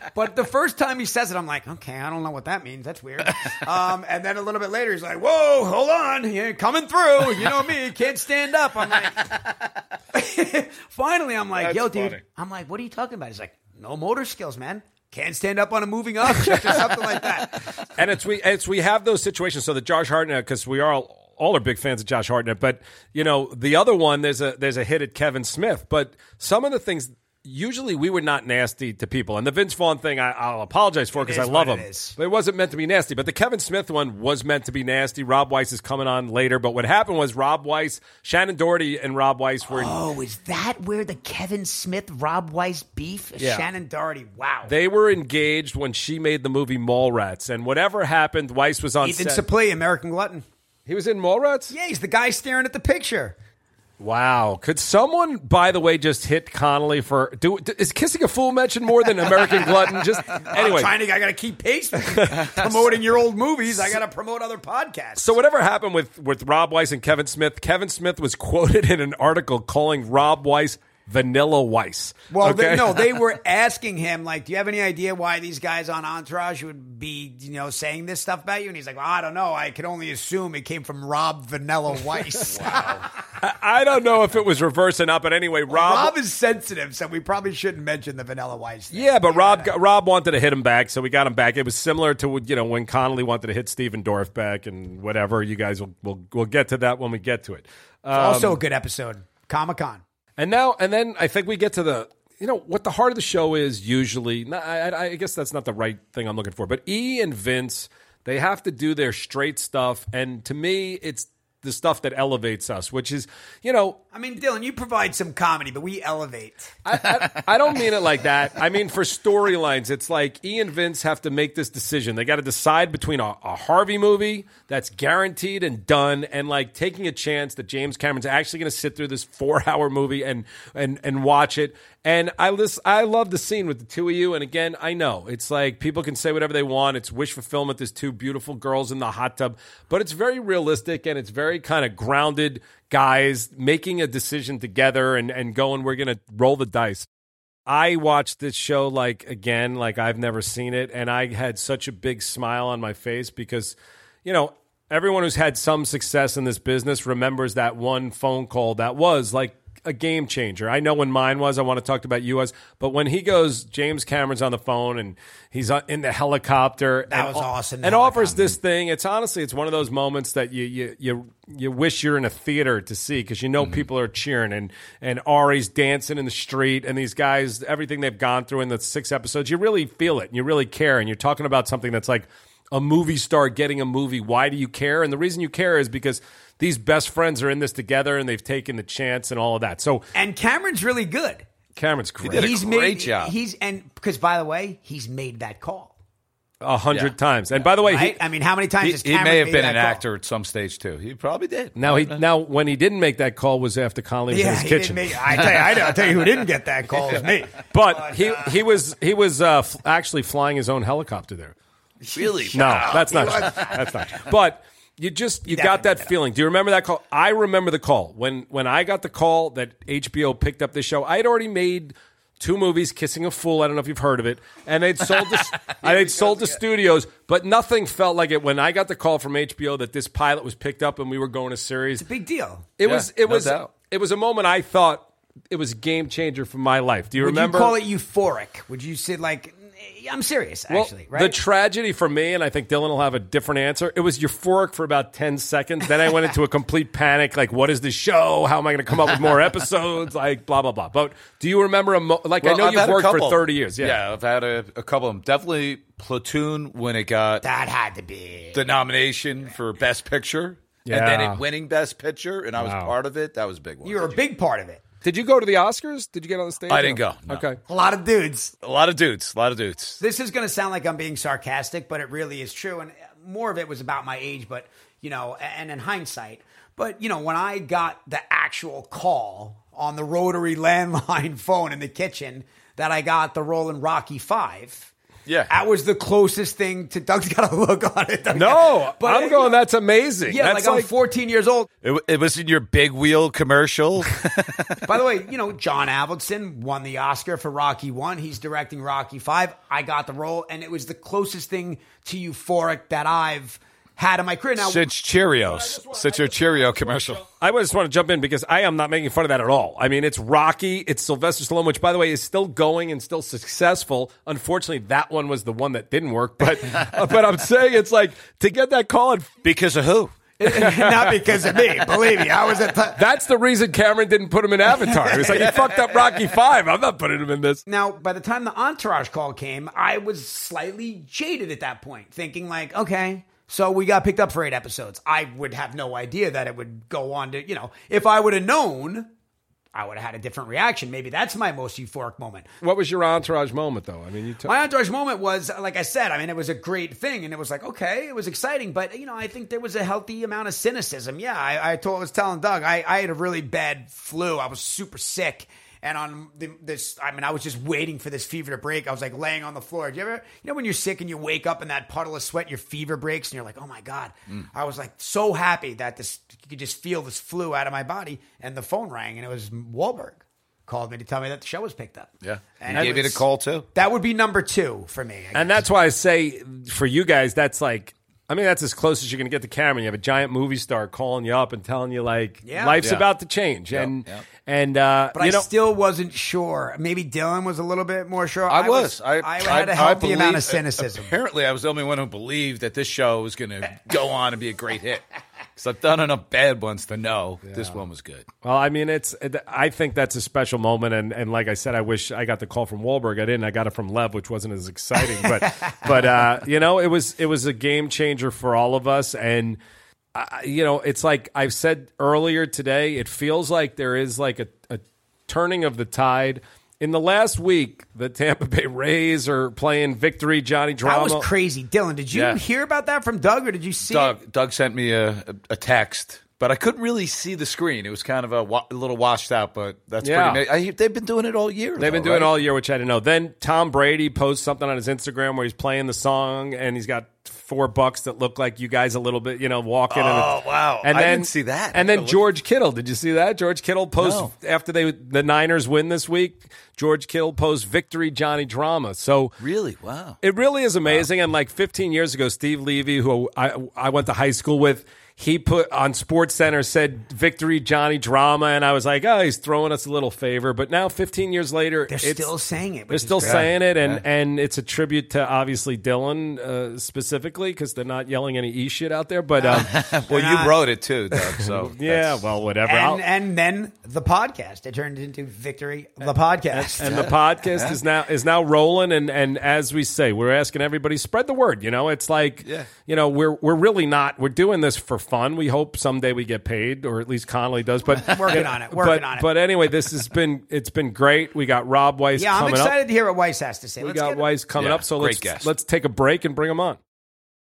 *laughs* but the first time he says it, I'm like, "Okay, I don't know what that means. That's weird." Um, and then a little bit later, he's like, "Whoa, hold on, you're coming through. You know me, can't stand up." I'm like, *laughs* finally, I'm like, That's "Yo, dude," funny. I'm like, "What are you talking about?" He's like, "No motor skills, man." Can't stand up on a moving object or something like that. *laughs* and it's we it's we have those situations. So the Josh Hartnett, because we are all, all are big fans of Josh Hartnett, but you know the other one there's a there's a hit at Kevin Smith. But some of the things usually we were not nasty to people, and the Vince Vaughn thing I, I'll apologize for because I love him. it. But it wasn't meant to be nasty. But the Kevin Smith one was meant to be nasty. Rob Weiss is coming on later. But what happened was Rob Weiss, Shannen Doherty, and Rob Weiss were Oh, is that where the Kevin Smith Rob Weiss beef? Yeah. Shannen Doherty. Wow. they were engaged when she made the movie Mallrats, and whatever happened, Weiss was on Ethan set. Suplee, American Glutton. he was in Mallrats. Yeah, he's the guy staring at the picture. Wow. Could someone, by the way, just hit Connolly for do is kissing a fool mentioned more than American Glutton? Just *laughs* I'm anyway. trying to. I got to keep pace with *laughs* promoting your old movies. I got to promote other podcasts. So whatever happened with with Rob Weiss and Kevin Smith, Kevin Smith was quoted in an article calling Rob Weiss Vanilla Weiss. well, okay? they, no, they *laughs* were asking him like, "Do you have any idea why these guys on Entourage would be, you know, saying this stuff about you?" And he's like, well, "I don't know. I can only assume it came from Rob Vanilla *laughs* Weiss." I don't know if it was reverse or not, but anyway, Rob. Rob is sensitive, so we probably shouldn't mention the Vanilla Weiss. Thing. yeah, but Rob Rob wanted to hit him back, so we got him back. It was similar to you know when Connolly wanted to hit Stephen Dorff back and whatever. You guys will we'll, we'll get to that when we get to it. Um, also a good episode. Comic Con. And now, and then I think we get to the, you know, what the heart of the show is usually. I, I- guess that's not the right thing I'm looking for, but E and Vince, they have to do their straight stuff, and to me, it's the stuff that elevates us, which is, you know, I mean, Dylan, you provide some comedy, but we elevate. I, I, I don't mean it like that. I mean, for storylines, it's like E and Vince have to make this decision. They got to decide between a, a Harvey movie that's guaranteed and done, and like taking a chance that James Cameron's actually going to sit through this four-hour movie and and and watch it. And I listen, I love the scene with the two of you. And again, I know it's like people can say whatever they want. It's wish fulfillment. There's two beautiful girls in the hot tub, but it's very realistic and it's very kind of grounded guys making a decision together and, and going, we're going to roll the dice. I watched this show like again, like I've never seen it, and I had such a big smile on my face because, you know, everyone who's had some success in this business remembers that one phone call that was like a game changer. I know when mine was. I want to talk about you as, but when he goes, James Cameron's on the phone and he's uh, in the helicopter. That and was awesome, And offers this thing. It's honestly, it's one of those moments that you you you you wish you're in a theater to see because you know people are cheering and and Ari's dancing in the street and these guys, everything they've gone through in the six episodes, you really feel it and you really care and you're talking about something that's like a movie star getting a movie. Why do you care? And the reason you care is because these best friends are in this together and they've taken the chance and all of that. So And Cameron's really good. Cameron's great. did a he's great made, job. He's and because by the way, he's made that call. a hundred Yeah. times. And by the way, Right? he, I mean, how many times He, has he may have made been an call? actor at some stage too. He probably did. now he now when he didn't make that call was after Connolly was in his kitchen. make, I tell you, I, know- I'll tell you who didn't get that call is *laughs* me. But he he was he was uh, f- actually flying his own helicopter there. really. No, that's not that's not. But you just you got definitely that made it feeling. Do you remember that call? I remember the call when when I got the call that HBO picked up this show. I had already made two movies, Kissing a Fool. I don't know if you've heard of it, and they'd sold the *laughs* they'd sold the studios, but nothing felt like it when I got the call from HBO that this pilot was picked up and we were going to series. It's a big deal. It Yeah, was it no was doubt. it was a moment I thought it was a game changer for my life. Do you Would remember? you call it euphoric? Would you say like? I'm serious, actually. well, right? The tragedy for me, and I think Dylan will have a different answer. It was euphoric for about ten seconds. Then I went into a complete panic. Like, what is this show? How am I going to come up with more episodes? Like, blah blah blah. But do you remember a mo- like? I know I've you've worked for thirty years. Yeah. yeah I've had a, a couple of them. Definitely Platoon when it got that had to be. the nomination for Best Picture. And then it winning Best Picture, and I was Wow. part of it. That was a big one. You were a big part of it. Did you go to the Oscars? Did you get on the stage? I didn't go, no. Okay. A lot of dudes. A lot of dudes. A lot of dudes. This is going to sound like I'm being sarcastic, but it really is true. And more of it was about my age, but, you know, and in hindsight. But, you know, when I got the actual call on the rotary *laughs* landline phone in the kitchen that I got the role in Rocky Five. Yeah. That was the closest thing to Doug's *laughs* got a look on it. No, But, I'm you going. That's amazing. Yeah, that's like, I'm 14 years old. It, it was in your big wheel commercial. *laughs* By the way, you know, John Avildsen won the Oscar for Rocky One. He's directing Rocky Five. I got the role, and it was the closest thing to euphoric that I've had in my career. Now, Since Cheerios. Since your Cheerio commercial. I just want to jump in because I am not making fun of that at all. I mean, it's Rocky, it's Sylvester Stallone, which, by the way, is still going and still successful. Unfortunately, that one was the one that didn't work. But, *laughs* but I'm saying it's like to get that call. And Because of who? *laughs* not because of me. Believe me, I was at. The, that's the reason Cameron didn't put him in Avatar. He was like, he fucked up Rocky Five. I'm not putting him in this. now, by the time the entourage call came, I was slightly jaded at that point, thinking like, okay. So we got picked up for eight episodes. I would have no idea that it would go on to, you know, if I would have known, I would have had a different reaction. Maybe that's my most euphoric moment. What was your entourage moment, though? I mean, you took. My entourage moment was, like I said, I mean, it was a great thing, and it was like, okay, it was exciting, but you know, I think there was a healthy amount of cynicism. Yeah, I, I told, I was telling Doug, I, I had a really bad flu. I was super sick, and on the, this, I mean, I was just waiting for this fever to break. I was like laying on the floor. Do you ever, you know, when you're sick and you wake up in that puddle of sweat, your fever breaks, and you're like, oh my god. Mm. I was like so happy that this, you could just feel this flu out of my body, and the phone rang, and it was Wahlberg. Called me to tell me that the show was picked up. Yeah. And he it gave you was- the call, too? That would be number two for me. And that's why I say for you guys, that's like, I mean, that's as close as you're going to get to Cameron. You have a giant movie star calling you up and telling you like Yeah. life's Yeah. about to change, and yeah. and uh, but you I know, still wasn't sure. Maybe Dylan was a little bit more sure. I was. I, I, had a healthy amount of cynicism. Apparently, I was the only one who believed that this show was going to go on and be a great hit. *laughs* Because I've done enough bad ones to know this one was good. Well, I mean, it's. I think that's a special moment, and, and like I said, I wish I got the call from Wahlberg. I didn't. I got it from Lev, which wasn't as exciting, but *laughs* but uh, you know, it was it was a game changer for all of us, and uh, you know, it's like I've said earlier today. It feels like there is like a, a turning of the tide. In the last week, the Tampa Bay Rays are playing victory Johnny That Drama. was crazy, Dylan. Did you Yeah. hear about that from Doug, or did you see? it? Doug, Doug sent me a, a, a text, but I couldn't really see the screen. It was kind of a, wa- a little washed out, but that's Yeah. pretty. ama- I, they've been doing it all year. They've been though, doing it all year, which I didn't know. Then Tom Brady posts something on his Instagram where he's playing the song and he's got four bucks that look like you guys a little bit, you know, walking. Oh, and, wow. And I then, didn't see that. And then George Kittle. Did you see that? George Kittle post No. after they the Niners win this week. George Kittle post victory Johnny drama. So Really? Wow. it really is amazing. And like 15 years ago, Steve Levy, who I, I went to high school with, he put on Sports Center said victory Johnny drama, and I was like, oh, he's throwing us a little favor. But now, 15 years later, They're it's- still saying it. they're still great. saying it, and and it's a tribute to obviously Dylan uh, specifically because they're not yelling any e shit out there. But um, *laughs* Well, not- you wrote it too, Doug. So *laughs* yeah, well, whatever. And, and then the podcast. It turned into Victory, the podcast. and the podcast is now is now rolling and and as we say we're asking everybody spread the word you know it's like Yeah. you know we're we're really not we're doing this for fun we hope someday we get paid or at least Connolly does but *laughs* Working *laughs* on it, working but, on it. but anyway this has been it's been great we got Rob Weiss yeah, I'm excited up to hear what Weiss has to say. we Let's got get- Weiss coming Yeah, up so let's guest. let's take a break and bring him on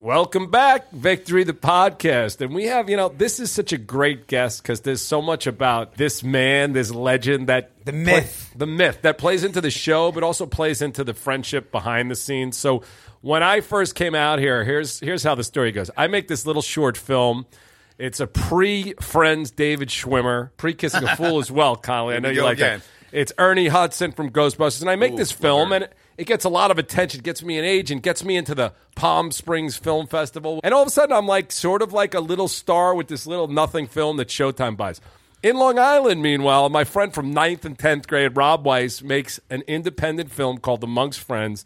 Welcome back, Victory the podcast. And we have, you know, this is such a great guest because there's so much about this man, this legend that The myth. the myth that plays into the show, but also plays into the friendship behind the scenes. So when I first came out here, here's here's how the story goes. I make this little short film. It's a pre-Friends David Schwimmer, pre-Kissing a Fool as well, Connolly. I know you like again. that. It's Ernie Hudson from Ghostbusters, and I make Ooh, this film, and it, it gets a lot of attention, gets me an agent, gets me into the Palm Springs Film Festival, and all of a sudden I'm like sort of like a little star with this little nothing film that Showtime buys. In Long Island, meanwhile, my friend from ninth and 10th grade, Rob Weiss, makes an independent film called Amongst Friends,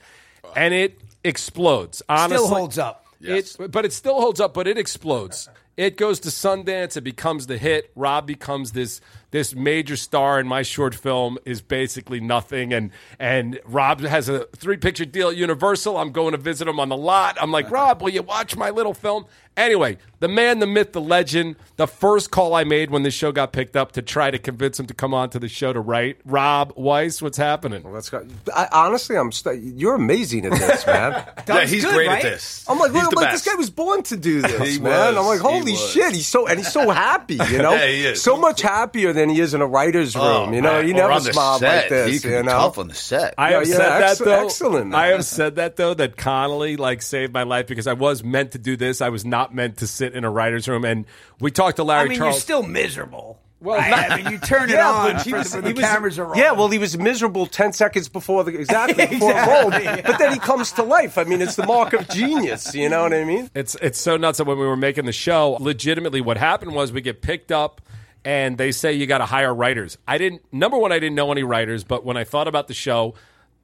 and it explodes. Honestly, Still holds up. Yes. It, but it still holds up, but it explodes. It goes to Sundance. It becomes the hit. Rob becomes this this major star, in my short film is basically nothing. And and Rob has a three picture deal at Universal. I'm going to visit him on the lot. I'm like, Rob, will you watch my little film? Anyway, the man, the myth, the legend. The first call I made when this show got picked up to try to convince him to come on to the show to write. Rob Weiss, what's happening? Let's go. I, honestly, I'm. St- you're amazing at this, man. *laughs* yeah, he's good, great right? at this. I'm like, he's look, the like this guy was born to do *laughs* this, man. was. I'm like, holy was. shit, he's so and he's so happy, you *laughs* know. Yeah, he is. So much happier than he is in a writer's oh, room. Oh, you know, man. he never on the smiled set. like this. He can you be know, tough on the set. I Yeah, have yeah, said ex- that though. excellent, I have said that though that Connolly like saved my life because I was meant to do this. I was not meant to sit in a writer's room. And we talked to Larry I mean, Charles. you're still miserable. Well, right? not- I mean, you turn it Yeah, on he was- the, when he the was- cameras are rolling. Yeah, well, he was miserable ten seconds before the exactly *laughs* before Exactly, roll, yeah. but then he comes to life. I mean, it's the mark of genius. You know what I mean? It's it's so nuts that when we were making the show, legitimately what happened was we get picked up and they say you got to hire writers. I didn't number one I didn't know any writers, but when I thought about the show,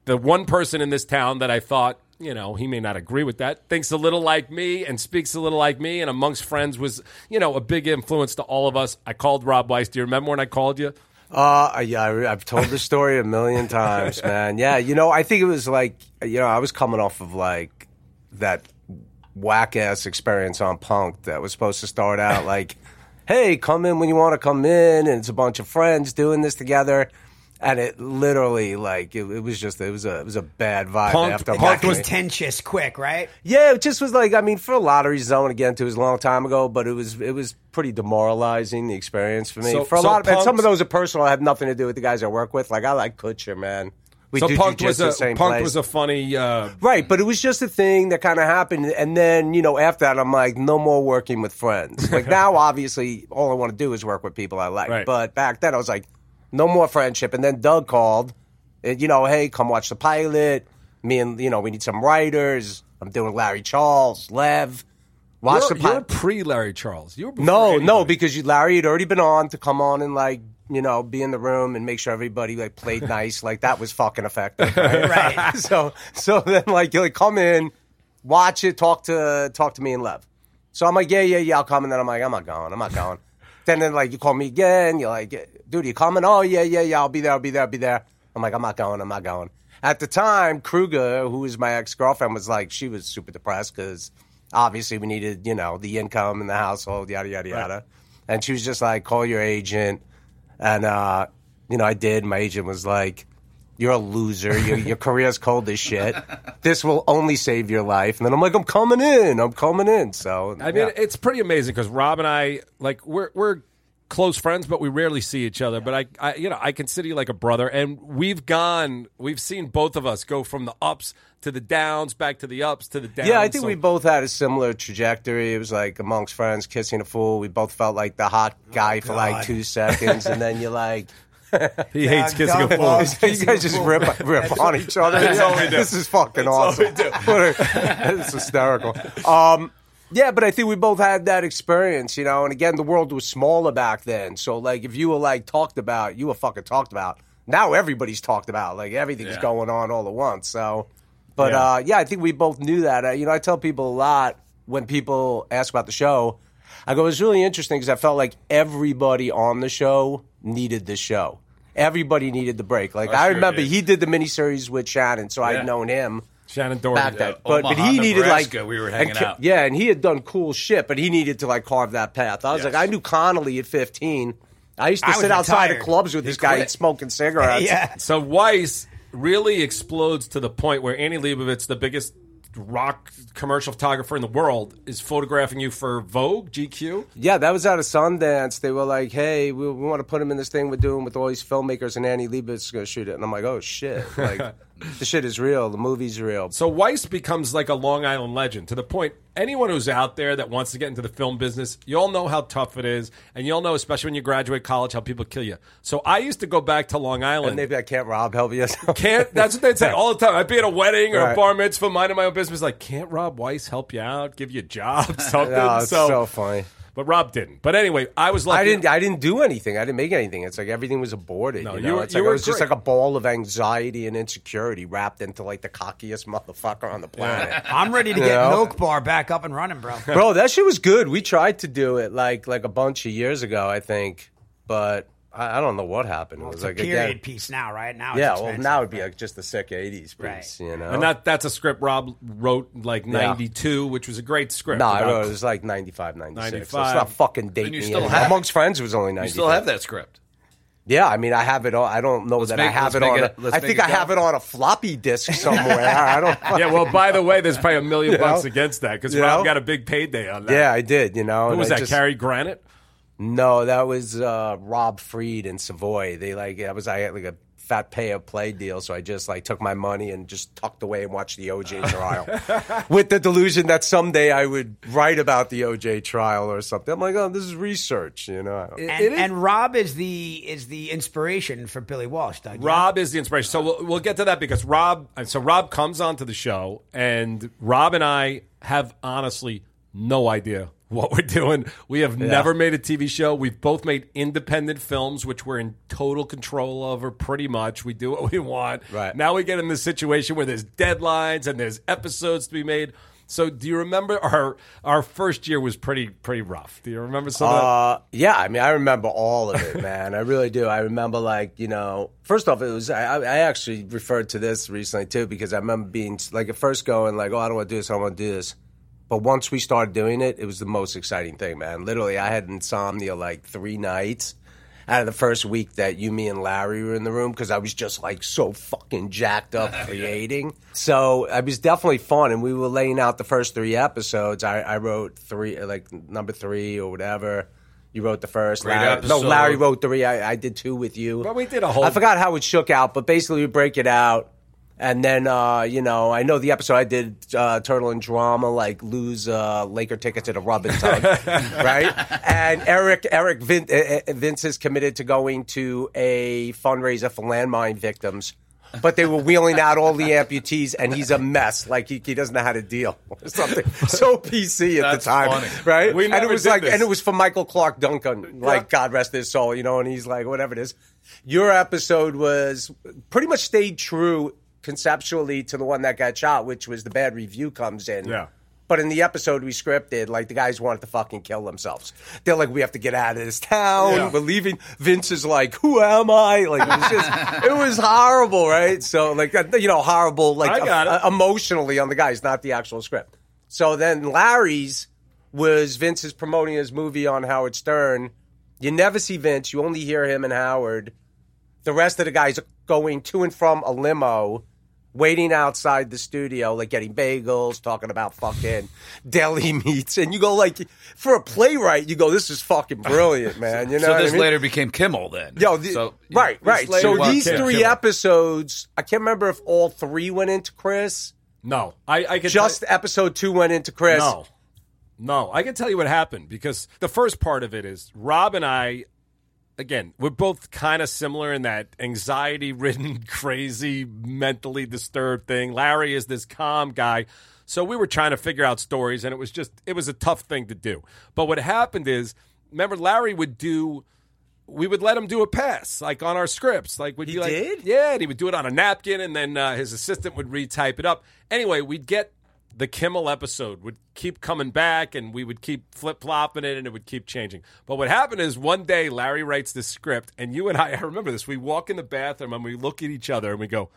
the one person in this town that I thought, you know, he may not agree with that, thinks a little like me and speaks a little like me and amongst friends was, you know, a big influence to all of us. I called Rob Weiss. Do you remember when I called you? Uh, yeah, I- I've told the story a million *laughs* times, man. Yeah, you know, I think it was like, you know, I was coming off of like that whack ass experience on Punk that was supposed to start out like, hey, come in when you want to come in, and it's a bunch of friends doing this together. And it literally, like, it, it was just, it was a, it was a bad vibe Punk- after Punk was- contentious quick, right? yeah, it just was like I mean, for a lot of reasons, I want to get into it was a long time ago, but it was it was pretty demoralizing the experience for me. So- for a so lot of and some of those are personal. I have nothing to do with the guys I work with. Like I like Kutcher, man. We so Punk was a Punk place. was a funny uh, Right, but it was just a thing that kind of happened, and then you know after that, I'm like, no more working with friends. *laughs* Like now, obviously, all I want to do is work with people I like. Right. But back then, I was like, no more friendship. And then Doug called, and, you know, hey, come watch the pilot. Me and you know, we need some writers. I'm doing Larry Charles, Lev. Watch you're, the you're pilot. pre Larry Charles. You were No, no, because you, Larry had already been on to come on and like you know be in the room and make sure everybody like played *laughs* nice. Like that was fucking effective. *laughs* Right. Right. *laughs* so so then like you like come in, watch it, talk to talk to me and Lev. So I'm like, yeah, yeah, yeah, I'll come. And then I'm like, I'm not going, I'm not going. then then like you call me again, you're like, dude, you coming? Oh yeah, yeah, yeah, I'll be there, I'll be there, I'll be there. I'm like, I'm not going, I'm not going. At the time, Kruger, who was my ex girlfriend, was like, she was super depressed because obviously we needed, you know, the income and the household, yada yada yada. And she was just like, call your agent. And uh, you know, I did. My agent was like, "You're a loser. *laughs* Your, your career's cold as shit. This will only save your life." And then I'm like, "I'm coming in. I'm coming in." So I mean, yeah. it's pretty amazing because Rob and I, like, we're we're close friends, but we rarely see each other. But I, I, you know, I consider you like a brother, and we've gone, we've seen both of us go from the ups to the downs, back to the ups to the downs. yeah, I think So- we both had a similar trajectory. It was like amongst friends, kissing a fool. We both felt like the hot guy for like two seconds, and then you're like. *laughs* he hates kissing a fool. *laughs* loves you guys just rip rip on each other. This is fucking awesome. it's hysterical. Um, yeah, but I think we both had that experience, you know. And again, the world was smaller back then, so like if you were like talked about, you were fucking talked about. Now everybody's talked about, like everything's Yeah. going on all at once. So, but Yeah. uh, yeah, I think we both knew that. Uh, you know, I tell people a lot when people ask about the show. I go, it's really interesting because I felt like everybody on the show needed the show. Everybody needed the break. Like I I sure remember did. he did the miniseries with Shannen, so Yeah. I'd known him Shannen Doherty. back then. Yeah, But but he needed Nebraska, like we were and hanging Ke- out. Yeah, and he had done cool shit, but he needed to like carve that path. I was Yes. like, I knew Connolly at fifteen. I used to I sit outside of clubs with He this guy quit. and smoking *laughs* cigarettes. yeah. So Weiss really explodes to the point where Annie Leibovitz, the biggest rock commercial photographer in the world, is photographing you for Vogue, GQ. Yeah, that was out of Sundance. They were like, "Hey, we, we want to put him in this thing we're doing with all these filmmakers, and Annie Leibovitz is going to shoot it." And I'm like, "Oh shit! Like, *laughs* the shit is real. The movie's real." So Weiss becomes like a Long Island legend to the point anyone who's out there that wants to get into the film business, you all know how tough it is, and you all know, especially when you graduate college, how people kill you. So I used to go back to Long Island. And maybe I can't Rob help you. can't that's what they'd say all the time. I'd be at a wedding or a Right. bar mitzvah, minding my own business. Like, can't Rob Weiss help you out, give you a job, *laughs* *laughs* something? No, it's so, funny. But Rob didn't. But anyway, I was like, I didn't. I didn't do anything. I didn't make anything. It's like everything was aborted. No, you you know, were- it's you like were it was just like a ball of anxiety and insecurity wrapped into like the cockiest motherfucker on the planet. *laughs* I'm ready to You get know? Milk Bar back up and running, bro. Bro, that shit was good. We tried to do it like like a bunch of years ago, I think, but I, I don't know what happened. It was It's a period again, piece now, right? Now, it's yeah. Well, now it'd be like just a sick '80s piece, Right. you know. And that that's a script Rob wrote like '92, which was a great script. no, I about- wrote it was like 95, 96. 95. Let's not fucking date And you me. still have? Amongst friends, it was only 95. You still have that script. Yeah, I mean, I have it on. I don't know Let's that make- I have it on. it- a- I think I have it on a floppy disk somewhere. *laughs* I don't. *laughs* Yeah, well, by the way, there's probably a million You bucks know? against that because Rob know? got a big payday on that. Yeah, I did. You know, Who was I that? just- Cary Granat? No, that was uh, Rob Fried and Savoy. They like that was I had like a fat pay of play deal, so I just like took my money and just tucked away and watched the OJ *laughs* trial with the delusion that someday I would write about the OJ trial or something. I'm like, oh, this is research, you know. I don't- And, and Rob is the is the inspiration for Billy Walsh, Doug. yeah? Rob is the inspiration. So we'll, we'll get to that because Rob. So Rob comes onto the show, and Rob and I have honestly no idea what we're doing. We have never made a TV show. We've both made independent films, which we're in total control over. Pretty much, we do what we want. Right. now, we get in this situation where there's deadlines and there's episodes to be made. So, do you remember *laughs* our our first year was pretty pretty rough? Do you remember some of that? Uh, yeah, I mean, I remember all of it, *laughs* man. I really do. I remember, like, you know, first off, it was, I, I actually referred to this recently, too, because I remember being, like, at first going, like, oh, I don't want to do this, I don't want to do this. But once we started doing it, it was the most exciting thing, man. Literally, I had insomnia like three nights out of the first week that you, me, and Larry were in the room because I was just like so fucking jacked up *laughs* creating. So it was definitely fun, and we were laying out the first three episodes. I, I wrote three, like number three or whatever. You wrote the first. Great Larry, episode. No, Larry wrote three. I, I did two with you. But we did a whole- I forgot how it shook out, but basically we break it out. And then, uh, you know, I know the episode I did, uh, Turtle and Drama, like lose uh, Laker tickets at a rub and tug, *laughs* right? And Eric, Eric Vin, uh, uh, Vince is committed to going to a fundraiser for landmine victims. But they were wheeling out all the amputees, and he's a mess. Like he, he doesn't know how to deal with something so PC at That's the time, funny. right? We and it was like, this. and it was for Michael Clarke Duncan, like God rest his soul, you know. And he's like, whatever it is. Your episode was pretty much stayed true conceptually to the one that got shot, which was the bad review comes in. Yeah. But in the episode we scripted, like the guys wanted to fucking kill themselves. They're like, we have to get out of this town. Yeah. We're leaving. Vince is like, who am I? Like it was just, it was horrible, right? So like, uh, you know, horrible, like uh, emotionally on the guys, not the actual script. So then Larry's was Vince is promoting his movie on Howard Stern. You never see Vince. You only hear him and Howard. The rest of the guys are going to and from a limo, waiting outside the studio, like getting bagels, talking about fucking *laughs* deli meats. And you go like, for a playwright, you go, this is fucking brilliant, *laughs* man. You know so this I mean? later became Kimmel then. Yo, the, so, right, this right. So was these Kimmel. three episodes, I can't remember if all three went into Chris. No, I, I could Just tell- episode two went into Chris. No, no. I can tell you what happened because the first part of it is Rob and I. Again, we're both kind of similar in that anxiety-ridden, *laughs* crazy, mentally disturbed thing. Larry is this calm guy, so we were trying to figure out stories, and it was just it was a tough thing to do. But what happened is, remember, Larry would do we would let him do a pass, like on our scripts. Like, would He be like, did? yeah, and he would do it on a napkin, and then uh, his assistant would retype it up. Anyway, we'd get the Kimmel episode would keep coming back, and we would keep flip flopping it, and it would keep changing. But what happened is one day Larry writes this script, and you and I, *laughs* I remember this. We walk in the bathroom and we look at each other and we go.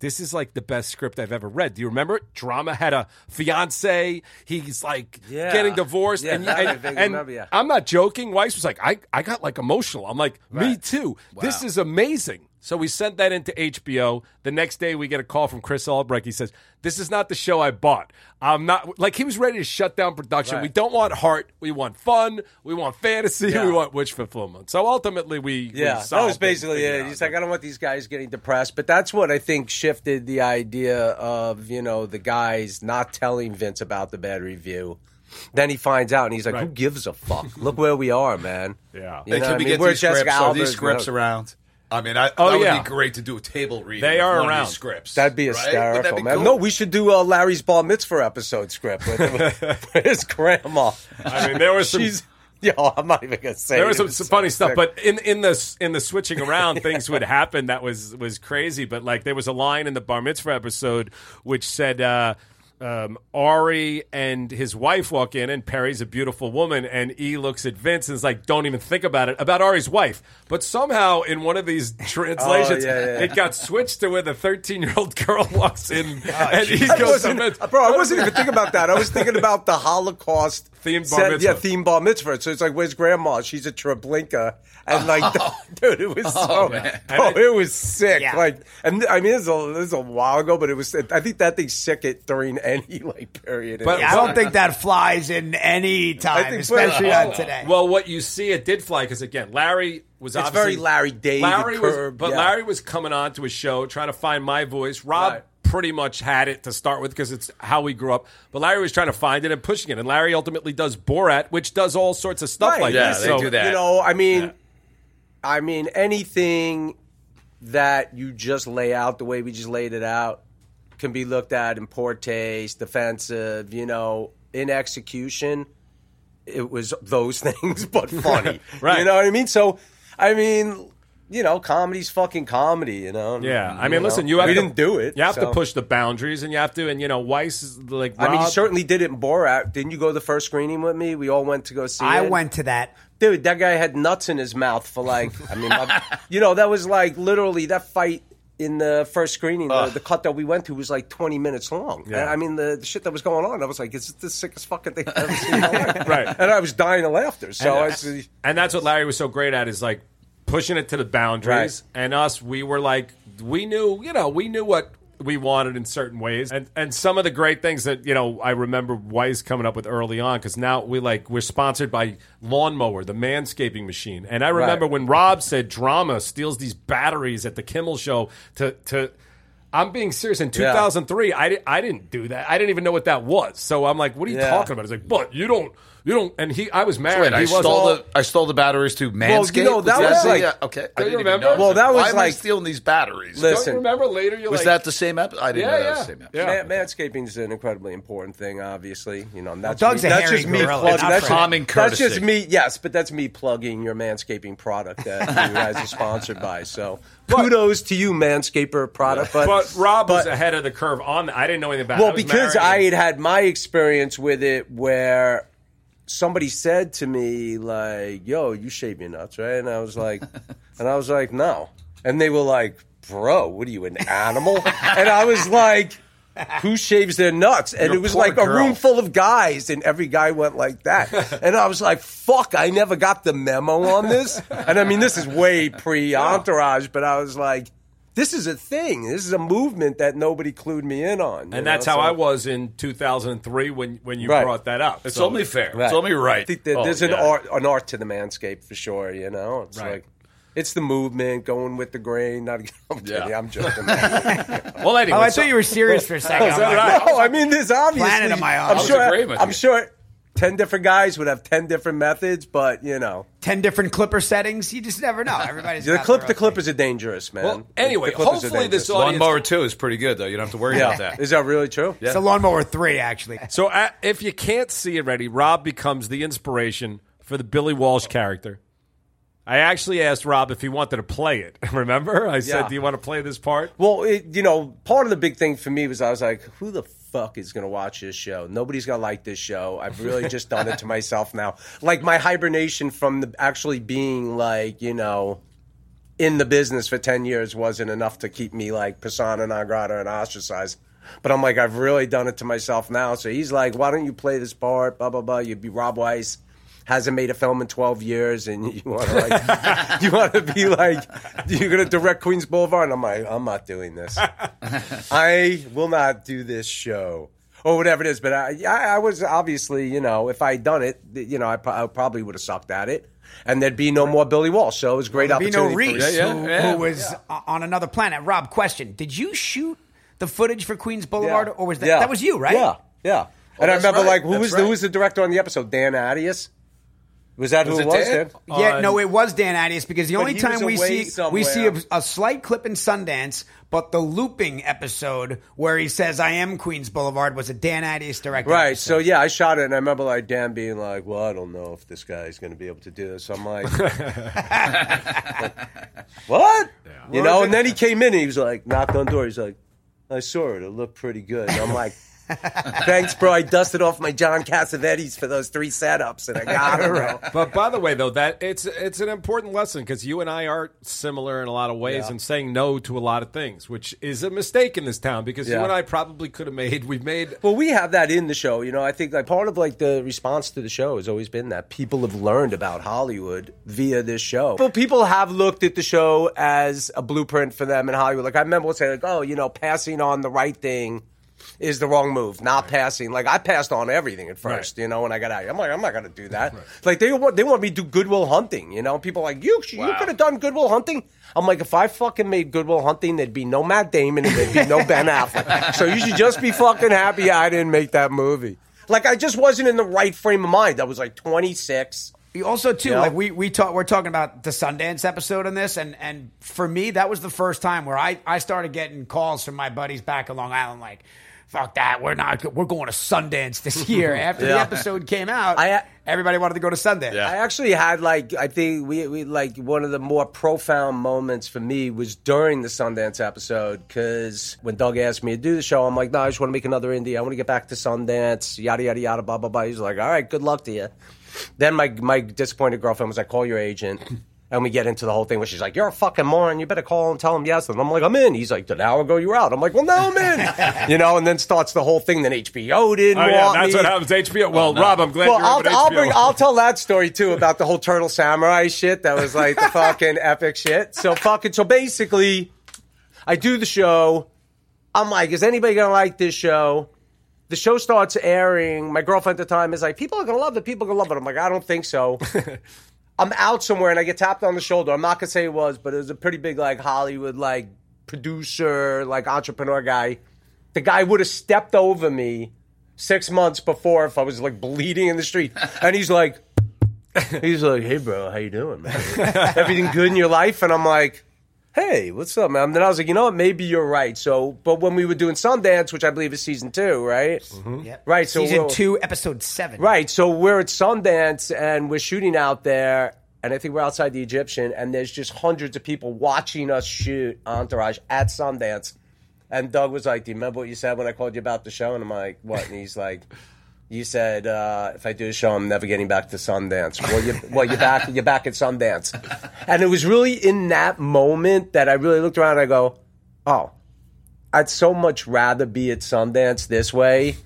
This is like the best script I've ever read. Do you remember it? Drama had a fiance. He's like Yeah. getting divorced, Yeah, and, and, and remember, yeah. I'm not joking. Weiss was like, I, I got like emotional. I'm like, me too. This is amazing. So we sent that into HBO. The next day, we get a call from Chris Albrecht. He says, "This is not the show I bought. I'm not like he was ready to shut down production. Right. We don't want heart. We want fun. We want fantasy. Yeah. We want wish fulfillment." So ultimately, we we Yeah, that solved was basically figured it. He's like, I don't want these guys getting depressed, but that's what I think shifted the idea of you know the guys not telling Vince about the bad review. Then he finds out, and he's like, "Who gives a fuck? Look where we are, man." *laughs* Yeah. You Hey, know can we I mean? get We're these Jessica scripts? Are these scripts around? I mean, I, Oh, that would yeah. be great to do a table read. They are one of around. these scripts. That'd be right? Wouldn't that be man. cool? No, we should do uh, Larry's bar mitzvah episode script with, *laughs* with his grandma. I mean, there was some. She's Yo, I'm not even gonna say. There was some, was some so funny stuff, but in in the in the switching *laughs* around, things would happen that was was crazy. But like there was a line in the bar mitzvah episode which said. Uh, um, Ari and his wife walk in, and Perrey's a beautiful woman, and E looks at Vince and is like, "Don't even think about it about Ari's wife." But somehow, in one of these *laughs* translations, Oh, yeah, yeah. it got switched to where the thirteen-year-old *laughs* girl walks in, Oh, and he I goes to bro, I wasn't even thinking about that. I was thinking about the Holocaust Themed bar set- mitzvah. Yeah, theme bar mitzvah. So it's like, where's grandma? She's a Treblinka. And like, *laughs* oh. *laughs* dude, it was *laughs* oh, so, man. bro, oh, it was sick. Yeah. Like, and I mean, this is, a, this is a while ago, but it was, I think that thing's sick it during any like period. But- Yeah, I don't think that flies in any time, think- especially well, on today. Well, what you see, it did fly because again, Larry was It's obviously very Larry Dave. Larry was, curved, but yeah. Larry was coming on to a show trying to find my voice. Rob Right. Pretty much had it to start with because it's how we grew up. But Larry was trying to find it and pushing it, and Larry ultimately does Borat, which does all sorts of stuff Right. like Yeah, this. they so, do that. You know, I mean, Yeah. I mean, anything that you just lay out the way we just laid it out can be looked at in poor taste, defensive. You know, in execution, it was those *laughs* things, but funny. *laughs* Right. You know what I mean? So, I mean, you know, comedy's fucking comedy. You know. Yeah, I You mean, know? listen, you have we to, didn't do it. You have to push the boundaries, and you have to, and you know, Weiss is like. I mean, you certainly did it in Borat. Didn't you go to the first screening with me? We all went to go see I it. went to that. Dude, that guy had nuts in his mouth for like, I mean, my- *laughs* you know, that was like literally that fight in the first screening. The, the cut that we went to was like 20 minutes long. Yeah. And, I mean, the, the shit that was going on, I was like, is this the sickest fucking thing I've ever seen in my *laughs* life? Right. And I was dying of laughter. So I was, And that's what Larry was so great at is like pushing it to the boundaries. Right. And us, we were like, we knew, you know, we knew what we wanted in certain ways. And and some of the great things that, you know, I remember Weiss coming up with early on because now we like, we're sponsored by Lawnmower, the manscaping machine. And I remember Right. when Rob said drama steals these batteries at the Kimmel show to, to, I'm being serious. In 2003, I, di- I didn't do that. I didn't even know what that was. So I'm like, what are you Yeah. talking about? He's like, but you don't, you don't. And he, I was married. Wait, I he wasn't- stole the I stole the batteries to Manscaped. you know, that was the- like- yeah, okay. I Don't you didn't even remember? know. Well, that was Why am I like- stealing these batteries? Listen, Don't you remember later? You're was like, that the same episode? I didn't Yeah, know that yeah. was the same episode. Yeah. Man, manscaping is an incredibly important thing, obviously. You know, and that's Doug's me, a that's hairy just me gorilla, plugging. That's, Fred. Common that's just me. Yes, but that's me plugging your manscaping product that *laughs* you guys are sponsored by. So kudos to you, Manscaper product. But, But Rob was ahead of the curve on that. I didn't know anything about it. well, I because married. I had had my experience with it where somebody said to me like, "Yo, you shave your nuts, right?" And I was like, *laughs* and I was like, "No," and they were like, "Bro, what are you, an animal?" and I was like. Who shaves their nuts? And it was like a room full of guys, and every guy went like that. *laughs* and I was like, "Fuck!" I never got the memo on this. And I mean, this is way pre Entourage, but I was like, "This is a thing. This is a movement that nobody clued me in on." and that's know? how So- I was in 2003 when when you Right. brought that up. It's So- only fair. Right. It's only right. I think that Oh, there's an art, an art to the manscape for sure. You know, it's Right. like it's the movement, going with the grain. Not, *laughs* I'm kidding. Yeah. I'm joking. *laughs* Well, anyway, Oh, I so- thought you were serious for a second. *laughs* I'm like, I. no, I mean, there's obviously. Planet of my own. I'm sure. I'm sure. Ten different guys would have ten different methods, but you know, Ten different clipper settings. You just never know. Everybody's the got clip, their the own clippers are dangerous, man. Well, anyway, The clippers hopefully this dangerous. audience- Lawnmower 2 is pretty good, though. You don't have to worry about that. is that really true? It's a lawnmower three, actually. So uh, if you can't see it ready, Rob becomes the inspiration for the Billy Walsh character. I actually asked Rob if he wanted to play it. *laughs* Remember, I said, Yeah. "Do you want to play this part?" Well, it, you know, part of the big thing for me was I was like, who the fuck is going to watch this show? Nobody's going to like this show. I've really just done it to myself now. Like my hibernation from the actually being like, you know, in the business for 10 years wasn't enough to keep me like persona non grata and ostracized. But I'm like, I've really done it to myself now. So he's like, why don't you play this part? Blah, blah, blah. You'd be Rob Weiss. Hasn't made a film in 12 years, and *laughs* you want to like, *laughs* you want to be like, you're gonna direct Queens Boulevard. And I'm like, I'm not doing this. *laughs* I will not do this show or whatever it is. But I, I, I was obviously, you know, if I'd done it, you know, I, I probably would have sucked at it, and there'd be no more Billy Walsh. So it was a great Bino opportunity. No Rhys, Yeah, yeah, who, yeah. who was uh on another planet. Rob, question: Did you shoot the footage for Queens Boulevard, or was that Yeah. that was you, right? Yeah, yeah. and I remember, right. like, who That's was right. who was the director on the episode? Dan Attias. Was that Was who it it was? Dan? Dan? Yeah, on- no, it was Dan Attias because the only time we away see we see a, a slight clip in Sundance, but the looping episode where he says "I am Queens Boulevard" was a Dan Attias directed. Right. episode. So yeah, I shot it, and I remember like Dan being like, "Well, I don't know if this guy's going to be able to do this." I'm like, *laughs* *laughs* "What?" You know. And then he came in, and he was like, knocked on the door. He's like, "I saw it. It looked pretty good." And I'm like. Thanks, bro. I dusted off my John Cassavetes for those three setups, and I got *laughs* it, bro. But by the way, though, that it's it's an important lesson because you and I are similar in a lot of ways Yeah. and saying no to a lot of things, which is a mistake in this town because you and I probably could have made. We've made Well, we have that in the show. You know, I think like part of like the response to the show has always been that people have learned about Hollywood via this show. But people have looked at the show as a blueprint for them in Hollywood. Like I remember saying, like, oh, you know, passing on the right thing is the wrong move. Not passing. Like I passed on everything at first. Right. You know, when I got out, here. I'm like, I'm not gonna do that. Like they want they want me to do Goodwill Hunting. You know, people like you you could have done Goodwill Hunting. I'm like, if I fucking made Goodwill Hunting, there'd be no Matt Damon and there'd be no Ben *laughs* Affleck. So you should just be fucking happy I didn't make that movie. Like I just wasn't in the right frame of mind. I was like 26. You also too Yeah. like we we talk we're talking about the Sundance episode on this and and for me that was the first time where I I started getting calls from my buddies back in Long Island like fuck that we're not we're going to Sundance this *laughs* year after the episode came out I- uh, everybody wanted to go to Sundance Yeah. I actually had like I think we, we like one of the more profound moments for me was during the Sundance episode because when Doug asked me to do the show, I'm like, no, I just want to make another indie. I want to get back to Sundance. Yada yada yada. Blah blah blah. He's like, all right, good luck to you. Then my my disappointed girlfriend was like, call your agent. And we get into the whole thing where she's like, "You're a fucking moron. You better call and tell him yes." And I'm like, "I'm in." He's like, "An hour ago you were out." I'm like, "Well, now I'm in." *laughs* you know, and then starts the whole thing. Then HBO didn't oh yeah, want that's me. what happens. HBO. Well, oh, Rob, I'm glad Well, you're I'll, I'll HBO. bring. I'll tell that story too about the whole Turtle Samurai shit. That was like the *laughs* fucking epic shit. So fucking. So basically, I do the show. I'm like, is anybody gonna like this show? The show starts airing. My girlfriend at the time is like, people are gonna love it. People are gonna love it. I'm like, I don't think so. *laughs* I'm out somewhere and I get tapped on the shoulder. I'm not gonna say it was, but it was a pretty big like Hollywood like producer, like entrepreneur guy. The guy would have stepped over me six months before if I was like bleeding in the street. *laughs* And he's like, *laughs* he's like, hey bro, how you doing, man? *laughs* Everything good in your life? And I'm like, hey, what's up, man? And then I was like, you know what? Maybe you're right. So, but when we were doing Sundance, which I believe is season two, right? Mm-hmm. Yep. Right, so season two episode seven Right. So we're at Sundance and we're shooting out there, and I think we're outside the Egyptian, and there's just hundreds of people watching us shoot Entourage at Sundance. And Doug was like, "Do you remember what you said when I called you about the show?" And I'm like, "What?" And he's like. You said uh, if I do a show, I'm never getting back to Sundance. Well, you well you're back. You're back at Sundance, and it was really in that moment that I really looked around. and I go, "Oh, I'd so much rather be at Sundance this way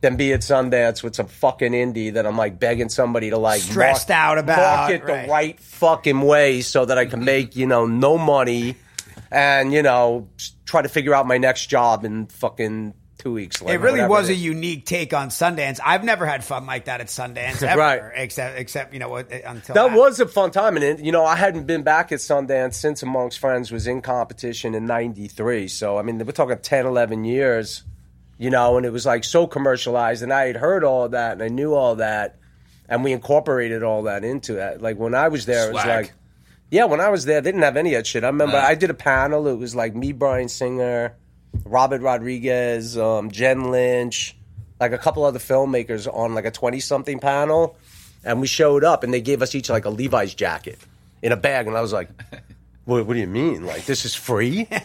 than be at Sundance with some fucking indie that I'm like begging somebody to like Stressed out about, market right. the right fucking way so that I can make you know no money and you know try to figure out my next job in fucking two weeks. It really was it a unique take on Sundance. I've never had fun like that at Sundance *laughs* ever, Right. except except you know eh, until That was a fun time, and it, you know I hadn't been back at Sundance since Amongst Friends was in competition in '93. So I mean, we're talking 10, 11 years, you know, and it was like so commercialized, and I had heard all of that, and I knew all that, and we incorporated all that into that. Like when I was there, it was like, yeah, when I was there, they didn't have any of that shit. I remember I did a panel. It was like me, Bryan Singer, Robert Rodriguez, um, Jen Lynch, like a couple other filmmakers on like a twenty-something panel, and we showed up, and they gave us each like a Levi's jacket in a bag, and I was like. *laughs* What, what do you mean? Like this is free? *laughs* and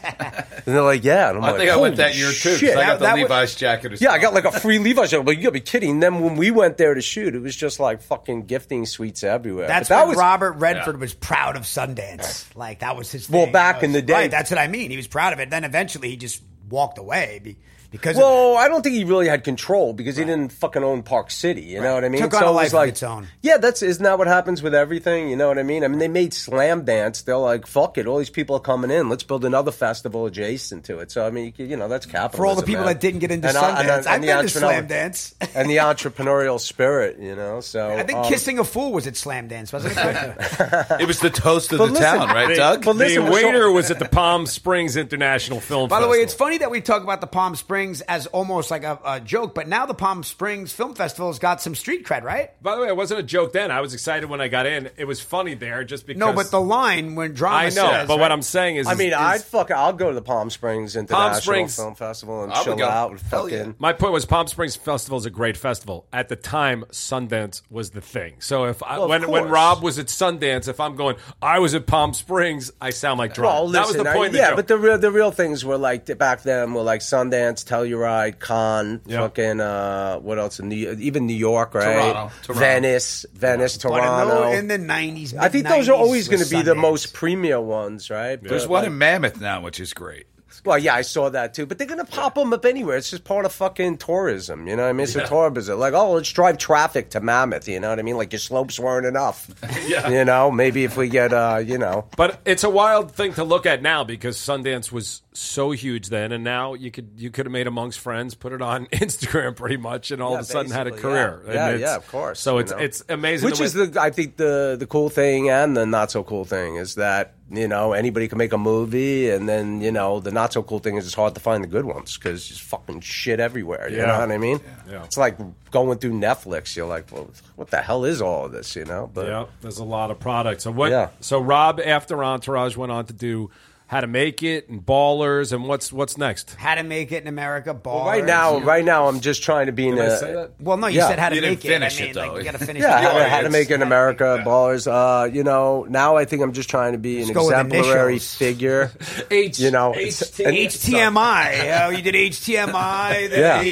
they're like, yeah. And I'm I like, think I went that year too. shit." I got the That- that wa- Levi's jacket. As Yeah, I got like a free Levi's jacket. But you gotta be kidding. Then when we went there to shoot, it was just like fucking gifting suites everywhere. That's But that when was Robert Redford was proud of Sundance. Like that was his. Well, back That in the day. right? That's what I mean. He was proud of it. Then eventually he just walked away because of Well, I don't think he really had control because he didn't fucking own Park City. You know what I mean? Took on a it was life of like, its own. Yeah, that's isn't that what happens with everything? You know what I mean? I mean, they made Slamdance. They're like, fuck it, all these people are coming in. Let's build another festival adjacent to it. So I mean, you, could- you know, that's capitalism. for all the people man. that didn't get into And, Sundance. and, uh, I've and the been to entrepreneur- Slamdance. and the entrepreneurial spirit. You know, so I think um, Kissing a Fool was at Slamdance, wasn't it? *laughs* It was the toast of But the listen, town, right, The, Doug? but listen, the we're so- waiter was at the Palm Springs International Film Festival. By the way, it's funny that we talk about the Palm Springs Springs as almost like a, a joke, but now the Palm Springs Film Festival has got some street cred, right? By the way, it wasn't a joke then. I was excited when I got in. It was funny there just because. No, but the line when drama I know. says, but right? what I'm saying is, I mean, is- I'd fuck. I'll go to the Palm Springs International Palm Springs- Film Festival and I would chill go. out and Hell fucking. yeah. My point was Palm Springs Festival is a great festival. At the time, Sundance was the thing. So if I, Well, of when when. Rob was at Sundance, if I'm going, I was at Palm Springs, I sound like drunk. Well, that was listen, the I- point. of the yeah, joke. but the real the real things were like back then were like Sundance, Telluride, Cannes, Yeah. fucking uh, what else? In New, even New York, right? Toronto, Toronto. Venice, Venice, But in the, Toronto. in the 90s, I think those are always going to be the most premier ones, right? There's But, one like- in Mammoth now, which is great. Well, yeah, I saw that too. But they're gonna pop them up anywhere. It's just part of fucking tourism. You know what I mean? It's a tourism. Like, oh, let's drive traffic to Mammoth. You know what I mean? Like your slopes weren't enough. *laughs* Yeah. You know, maybe if we get, uh, you know, But it's a wild thing to look at now because Sundance was so huge then, and now you could you could have made amongst friends, put it on *laughs* Instagram pretty much, and all Yeah, of a sudden had a career. yeah. Yeah, yeah, of course, So it's know. it's amazing. which is the I think the the cool thing and the not so cool thing is that you know anybody can make a movie, and then you know the not so cool thing is it's hard to find the good ones because there's fucking shit everywhere. You Yeah. know what I mean? Yeah. It's like going through Netflix. You're like, well, what the hell is all of this? You know? But yeah. There's a lot of products. So what? Yeah. So Rob after Entourage went on to do How to Make It and Ballers, and what's what's next? How to make it in America, Ballers. Well, right now, right now, I'm just trying to be in Did I a. say that? Well, no, you Yeah. said how to You didn't make it. finish I mean, it, though. like, you got to finish Yeah, how, to- how to make it in America, ballers. Uh, you know, now I think I'm just trying to be an go with exemplary figure. *laughs* H. You know, HT. HTMI. Oh, you did HTMI. Yeah.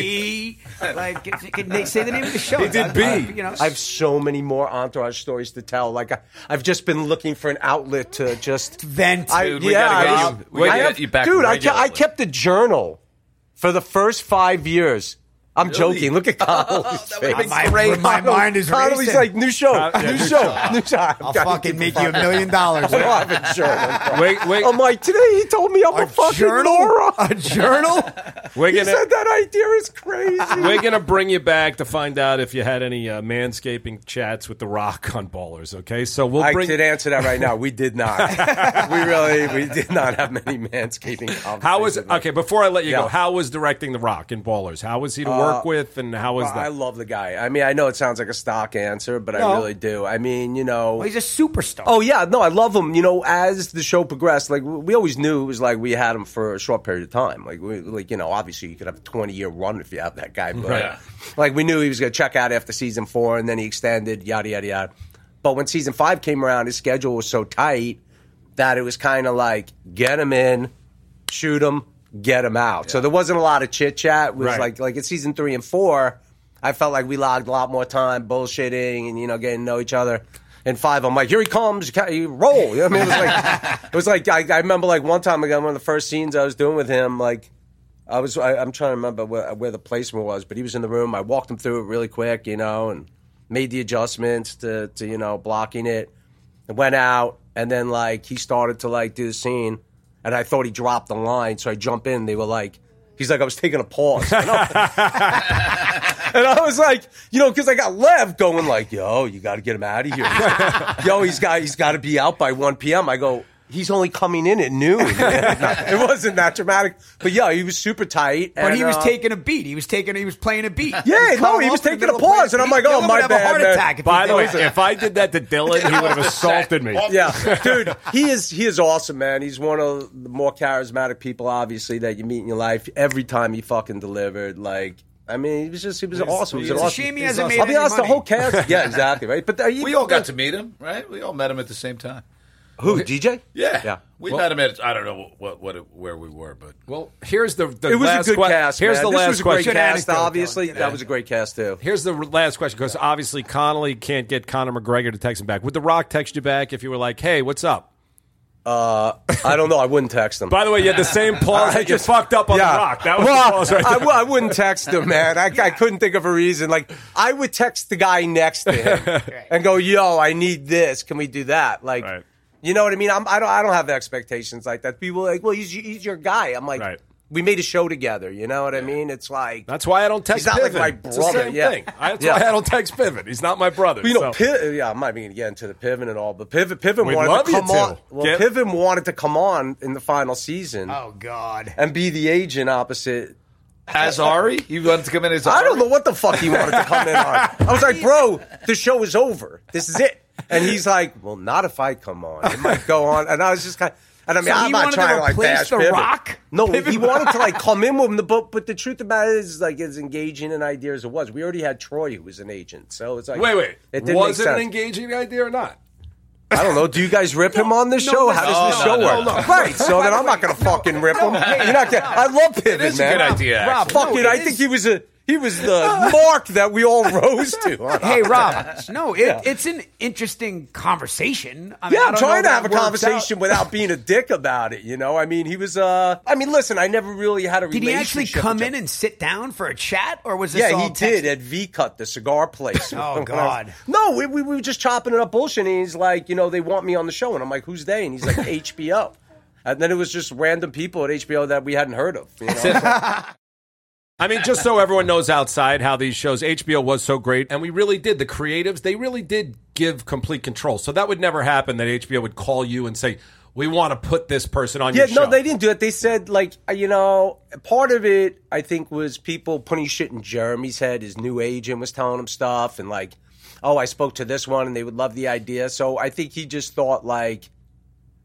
Like, can, can they say the name of the show? He did B. You know, I have so many more entourage stories to tell. Like I, I've just been looking for an outlet to just *laughs* vent. I, Dude, we yeah, gotta get I, you- we gotta I get you back dude. I, ke- I kept a journal for the first five years. I'm joking. Look at *laughs* Connolly's face. my, my mind is Connolly's racing. like new show, yeah, new new show, *laughs* new show. I'll fucking make you a million dollars. *laughs* I have a journal. Wait, wait. I'm like today. He told me I'm a, A fucking journal? Laura. A journal? we're He gonna said that idea is crazy. we're gonna bring you back to find out if you had any uh, manscaping chats with the Rock on Ballers. Okay, so we'll I bring. did answer that right now. We did not. we really, we did not have many manscaping conversations. How was it? Okay, before I let you go, how was directing The Rock in Ballers? How was he to work Uh, with, and how was that? I love the guy. I mean, I know it sounds like a stock answer, but No. I really do. I mean, you know. Well, he's a superstar. Oh yeah, no, I love him. You know, as the show progressed, like we always knew it was like we had him for a short period of time. Like, we, like you know, obviously you could have a twenty year run if you have that guy, but Right. *laughs* like we knew he was going to check out after season four, and then he extended, yada yada yada. But when season five came around, his schedule was so tight that it was kind of like get him in, shoot him, get him out. So there wasn't a lot of chit chat. It was Right. like like in season three and four, I felt like we logged a lot more time bullshitting and you know getting to know each other. And five, I'm like, here he comes, you roll. You know what I mean? It was like, *laughs* it was like I, I remember like one time again, one of the first scenes I was doing with him, like I was, I, I'm trying to remember where, where the placement was, but he was in the room. I walked him through it really quick, you know, and made the adjustments to, to you know, blocking it. And went out, and then like he started to like do the scene, and I thought he dropped the line, so I jump in. They were like, he's like, I was taking a pause. *laughs* And I, was like, you know, because I got Lev going like, yo, you got to get him out of here. *laughs* yo, he's got he's got to be out by 1 p.m. I go, he's only coming in at noon. *laughs* *laughs* it wasn't that dramatic, but yeah, he was super tight. But and, he was uh, taking a beat. He was taking. He was playing a beat. Yeah, He's no, he was off in the taking a pause, and I'm like, playing- oh, my would have bad, a heart attack. By the way, if I did that to Dillon, he would have *laughs* assaulted me. Yeah, dude, he is he is awesome, man. He's one of the more charismatic people, obviously, that you meet in your life. Every time he fucking delivered, like, I mean, he was just he was awesome. He was he's an a awesome. shame he hasn't awesome. made I'll be any honest, the whole cast. Yeah, exactly, right. But uh, We all got to meet him, right? We all met him at the same time. Who DJ? Yeah, yeah. We Well- met him at I don't know what what it, where we were, but Well, here's the, the It was a last good que- cast. Here's man. the this last was a great question. cast. Obviously, Dillon. that was a great cast too. Here's the last question because obviously Connolly can't get Conor McGregor to text him back. Would The Rock text you back if you were like, "Hey, what's up"? Uh, I don't know. I wouldn't text him. By the way, you had the same *laughs* pause that you just- fucked up on Yeah. The Rock. That was well, the pause right I, there. w- I wouldn't text him, man. I, I couldn't think of a reason. Like, I would text the guy next to him *laughs* and go, "Yo, I need this. Can we do that?" Like, Right. You know what I mean? I'm, I don't. I don't have expectations like that. People are like, "Well, he's, he's your guy." I'm like, Right. "We made a show together." You know what I mean? It's like, That's why I don't text Piven. He's not like Piven. my It's the brother, same yeah. thing. I- That's Yeah. why I don't text Piven. He's not my brother. you know, so- Piv- yeah, I'm not even going to get into the Piven and all, but Piven, Piven We'd wanted love to you come to. on. Well, Get- Piven wanted to come on in the final season Oh God. and be the agent opposite As Ari, you wanted to come in as Ari. I don't know what the fuck he wanted to come in on. I was like, bro, the show is over. This is it. And he's like, well, not if I come on. It might go on. And I was just kind of, and I mean, So I'm he not wanted to trying to like replace bash The Piven. Rock? No, Piven he wanted to like *laughs* come in with him. The but, but the truth about it is, like, as engaging an idea as it was, we already had Troy, who was an agent. So it's like, Wait, wait. it didn't was make it an engaging idea or not? I don't know. Do you guys rip him on the show? How does the no, show no, work? no. Right. So then I'm not going to fucking rip him. You're not gonna, I love Piven, is a good idea, Rob. Fucking, no, I think he was a he was the mark that we all rose to. *laughs* Hey Rob, no, it, it's an interesting conversation. I mean, Yeah, I'm trying to have a conversation out. without being a dick about it. You know, I mean, he was. uh I mean, listen, I never really had a relationship. Did he actually come in and sit down for a chat, or was this Yeah, he did at V Cut, the cigar place. *laughs* Oh, God. No, we, we, we were just chopping it up bullshit. And he's like, you know, they want me on the show, and I'm like, who's they? And he's like, *laughs* HBO. And then it was just random people at HBO that we hadn't heard of. You know? I mean, just so everyone knows outside how these shows, HBO was so great, and we really did. The creatives, they really did give complete control. So that would never happen that HBO would call you and say, we want to put this person on Yeah, your show. no, they didn't do it. They said like uh, you know, part of it I think was people putting shit in Jeremy's head. His new agent was telling him stuff, and like, oh, I spoke to this one, and they would love the idea. So I think he just thought like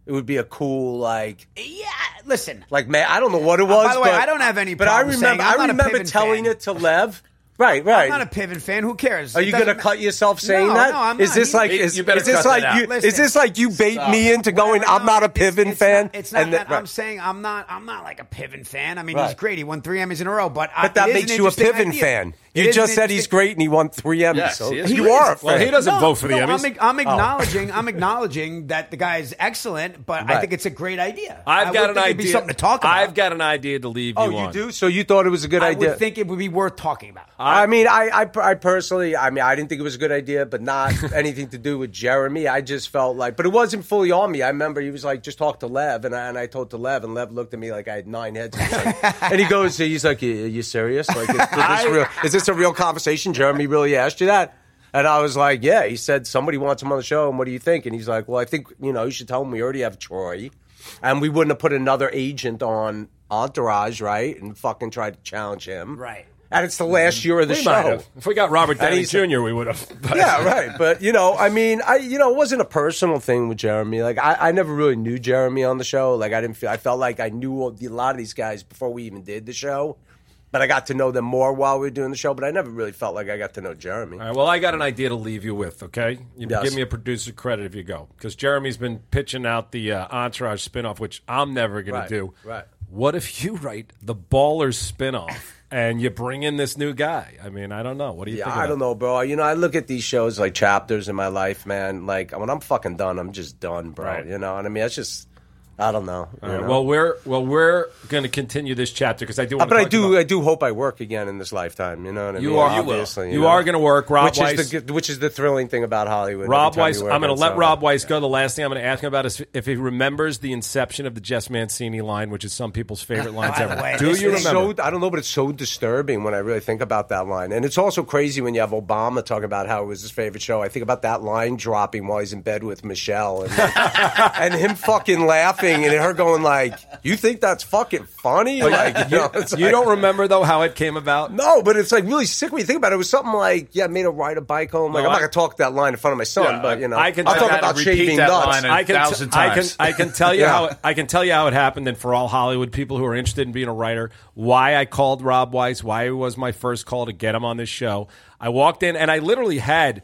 it would be a cool like Yeah, listen. like man. I don't know what it was. Uh, by the way, but- I don't have any But I remember, I'm I not a remember telling fan. it to Lev. Right, right. I'm not a Piven fan. Who cares? Are you going to cut yourself saying No, that? no, I'm not. Is this like You- is, you better is this cut like you out. is this like you bait me into going? Whatever, I'm not a it's- Piven it's fan. Not, it's not and that then- I'm saying I'm not. I'm not like a Piven fan. I mean, Right. he's great. He won three Emmys in a row, but I, But that makes you a interesting Piven idea. fan. It You is just an said he's interesting- great and he won three Emmys. Yes, so he you great. are a Well, he doesn't No, vote for the no, Emmys. I'm, I'm acknowledging. I'm acknowledging that the guy is excellent, but I think it's a great idea. I've I got would an think it'd idea. Be something to talk about. I've got an idea to leave Oh, you you on. do? So you thought it was a good I idea? would think it would be worth talking about. I mean, I, I, I personally, I mean, I didn't think it was a good idea, but not *laughs* anything to do with Jeremy. I just felt like, but it wasn't fully on me. I remember he was like, just talk to Lev, and I, and I told to Lev, and Lev looked at me like I had nine heads. He's like- and he goes, he's like, are you serious? Like, is, this *laughs* real, is this a real conversation? Jeremy really asked you that? And I was like, yeah. He said somebody wants him on the show, and what do you think? And he's like, well, I think you know you should tell him we already have Troy, and we wouldn't have put another agent on Entourage, right? And fucking tried to challenge him, Right. And it's the last year of the We show. might have. If we got Robert And Downey Jr., we would have. yeah, right. But you know, I mean, I you know, it wasn't a personal thing with Jeremy. Like I, I never really knew Jeremy on the show. Like I didn't feel. I felt like I knew a lot of these guys before we even did the show. But I got to know them more while we were doing the show. But I never really felt like I got to know Jeremy. All right, well, I got an idea to leave you with, okay? You Yes. give me a producer credit if you go. Because Jeremy's been pitching out the uh, Entourage spinoff, which I'm never going Right, to do. right. What if you write the Ballers spinoff and you bring in this new guy? I mean, I don't know. What do you Yeah, think? I don't know, bro. You know, I look at these shows like chapters in my life, man. Like when I'm fucking done, I'm just done, bro. Right. You know, and I mean, it's just, I don't know. you All right, know? well, we're well, we're going to continue this chapter because I do. Uh, Want but to I do, about- I do hope I work again in this lifetime. You know what I You mean? are- obviously. you know? are going to work. Rob which Weiss, is the which is the thrilling thing about Hollywood. Rob Weiss. I'm going to let something. Rob Weiss go. The last thing I'm going to ask him about is if he remembers the inception of the Jess Mancini line, which is some people's favorite lines ever. way, do you remember? So, I don't know, but it's so disturbing when I really think about that line. And it's also crazy when you have Obama talking about how it was his favorite show. I think about that line dropping while he's in bed with Michelle and, *laughs* and him fucking laughing and her going like, "You think that's fucking funny?" Like, you, know, it's *laughs* you like- don't remember though how it came about? No, but it's like really sick when you think about it. It was something like, yeah, I made a ride a bike home. Like, No, I'm not gonna talk that line in front of my son, Yeah, but you know, I can- I'll talk about shaving that nuts. I can, thousand I can. I can tell you Yeah. how it, I can tell you how it happened, and for all Hollywood people who are interested in being a writer, why I called Rob Weiss, why it was my first call to get him on this show. I walked in and I literally had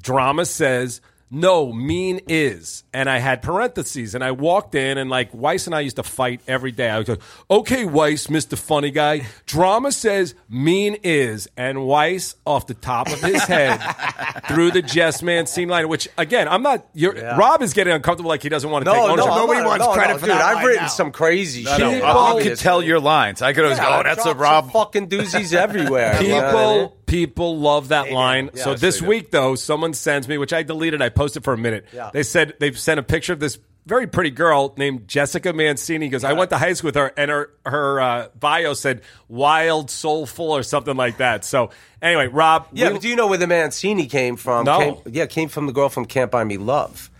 drama says no mean is and i had parentheses and i walked in and like weiss and i used to fight every day i was like, okay weiss mr funny guy drama says mean is and weiss off the top of his head *laughs* through the jess mancini line which again i'm not you're, rob is getting uncomfortable like he doesn't want to take No, no, ownership. I'm Nobody not- wants no, credit no, for dude. that I've written now. some crazy No, shit. no, People- I could tell your lines. I could always Yeah, go, oh, that's dropped a some Rob. Fucking doozies everywhere. *laughs* you know what I People, mean? People love that line. so this week, though, someone sends me, which I deleted. I posted for a minute. Yeah. They said they've sent a picture of this very pretty girl named Jessica Mancini. Because I went to high school with her, and her her uh, bio said "wild, soulful" or something like that. So anyway, Rob, Yeah, we- but do you know where the Mancini came from? No. Came, yeah, came from the girl from Can't Buy Me Love.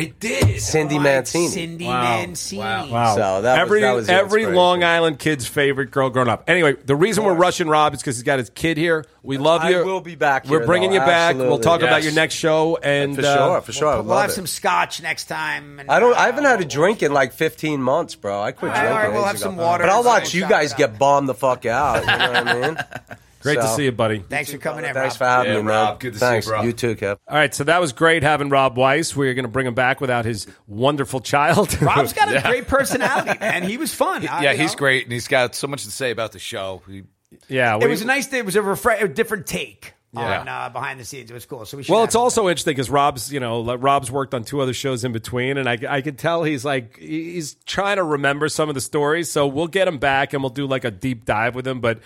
It did. Cindy Right, Mancini. Cindy Wow. Mancini. Wow. Wow. So that was- every that was every. Long Island kid's favorite girl growing up. Anyway, the reason we're rushing Rob is because he's got his kid here. We love I you. will be back We're here, bringing though. you back. We'll Absolutely. talk about your next show and For uh, sure, for sure. I We'll, have it. some scotch next time. And, I don't. I uh, haven't had a drink in like 15 months, bro. I quit All right, drinking. all right, we'll have ago. some water But I'll watch you guys get bombed the fuck out. You know what I *laughs* mean? Great to see you, buddy. Thanks for coming in. Thanks Rob. for having Yeah, me. Rob, good to see you, Thanks. bro. You too, Kev. All right, so that was great having Rob Weiss. We're going to bring him back without his wonderful child. *laughs* Rob's got a *laughs* great personality, man. He was fun. I- Yeah, he's know. great, and he's got so much to say about the show. He, yeah, It we- was a nice. Day it was a, refre- a different take Yeah. on uh, behind the scenes. It was cool. So we. Well, it's him. also interesting because Rob's, you know, Rob's worked on two other shows in between, and I, I could tell he's like he's trying to remember some of the stories. So we'll get him back and we'll do like a deep dive with him. But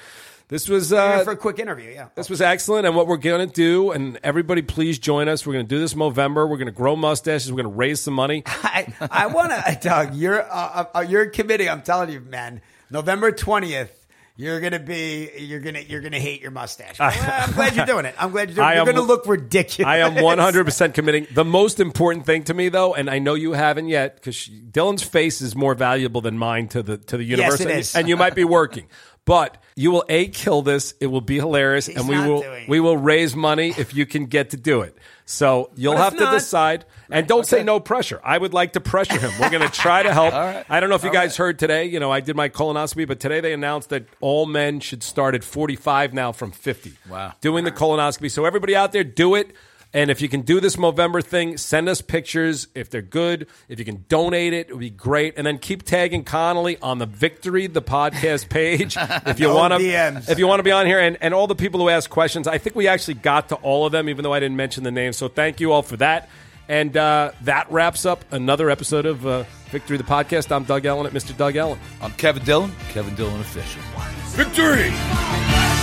this was uh, for a quick interview. Yeah. this was excellent, and what we're going to do, and everybody, please join us. We're going to do this November. We're going to grow mustaches. We're going to raise some money. *laughs* I, I want to, *laughs* Doug. You're uh, uh, you're committing. I'm telling you, man. November twentieth. You're gonna be. You're gonna. You're gonna hate your mustache. Well, I'm glad you're doing it. I'm glad you're doing *laughs* it. You're am- gonna look ridiculous. I am 100% committing. The most important thing to me, though, and I know you haven't yet, because Dillon's face is more valuable than mine to the to the universe, it and, is. and you might be working. But you will a kill this. It will be hilarious, He's and we not will doing it. we will raise money if you can get to do it. So you'll But if have to not- decide, and don't say no pressure. I would like to pressure him. We're going to try to help. *laughs* I don't know if you guys heard today. You know, I did my colonoscopy, but today they announced that all men should start at 45 now from 50. Wow. doing the colonoscopy. So everybody out there, do it. And if you can do this Movember thing, send us pictures if they're good. If you can donate it, it would be great. And then keep tagging Connolly on the Victory the podcast page *laughs* if you No want to. DMs. If you want to be on here, and, and all the people who ask questions, I think we actually got to all of them, even though I didn't mention the names. So thank you all for that. And uh, that wraps up another episode of uh, Victory the podcast. I'm Doug Ellin at Mr. Doug Ellin. I'm Kevin Dillon, Kevin Dillon official. Victory!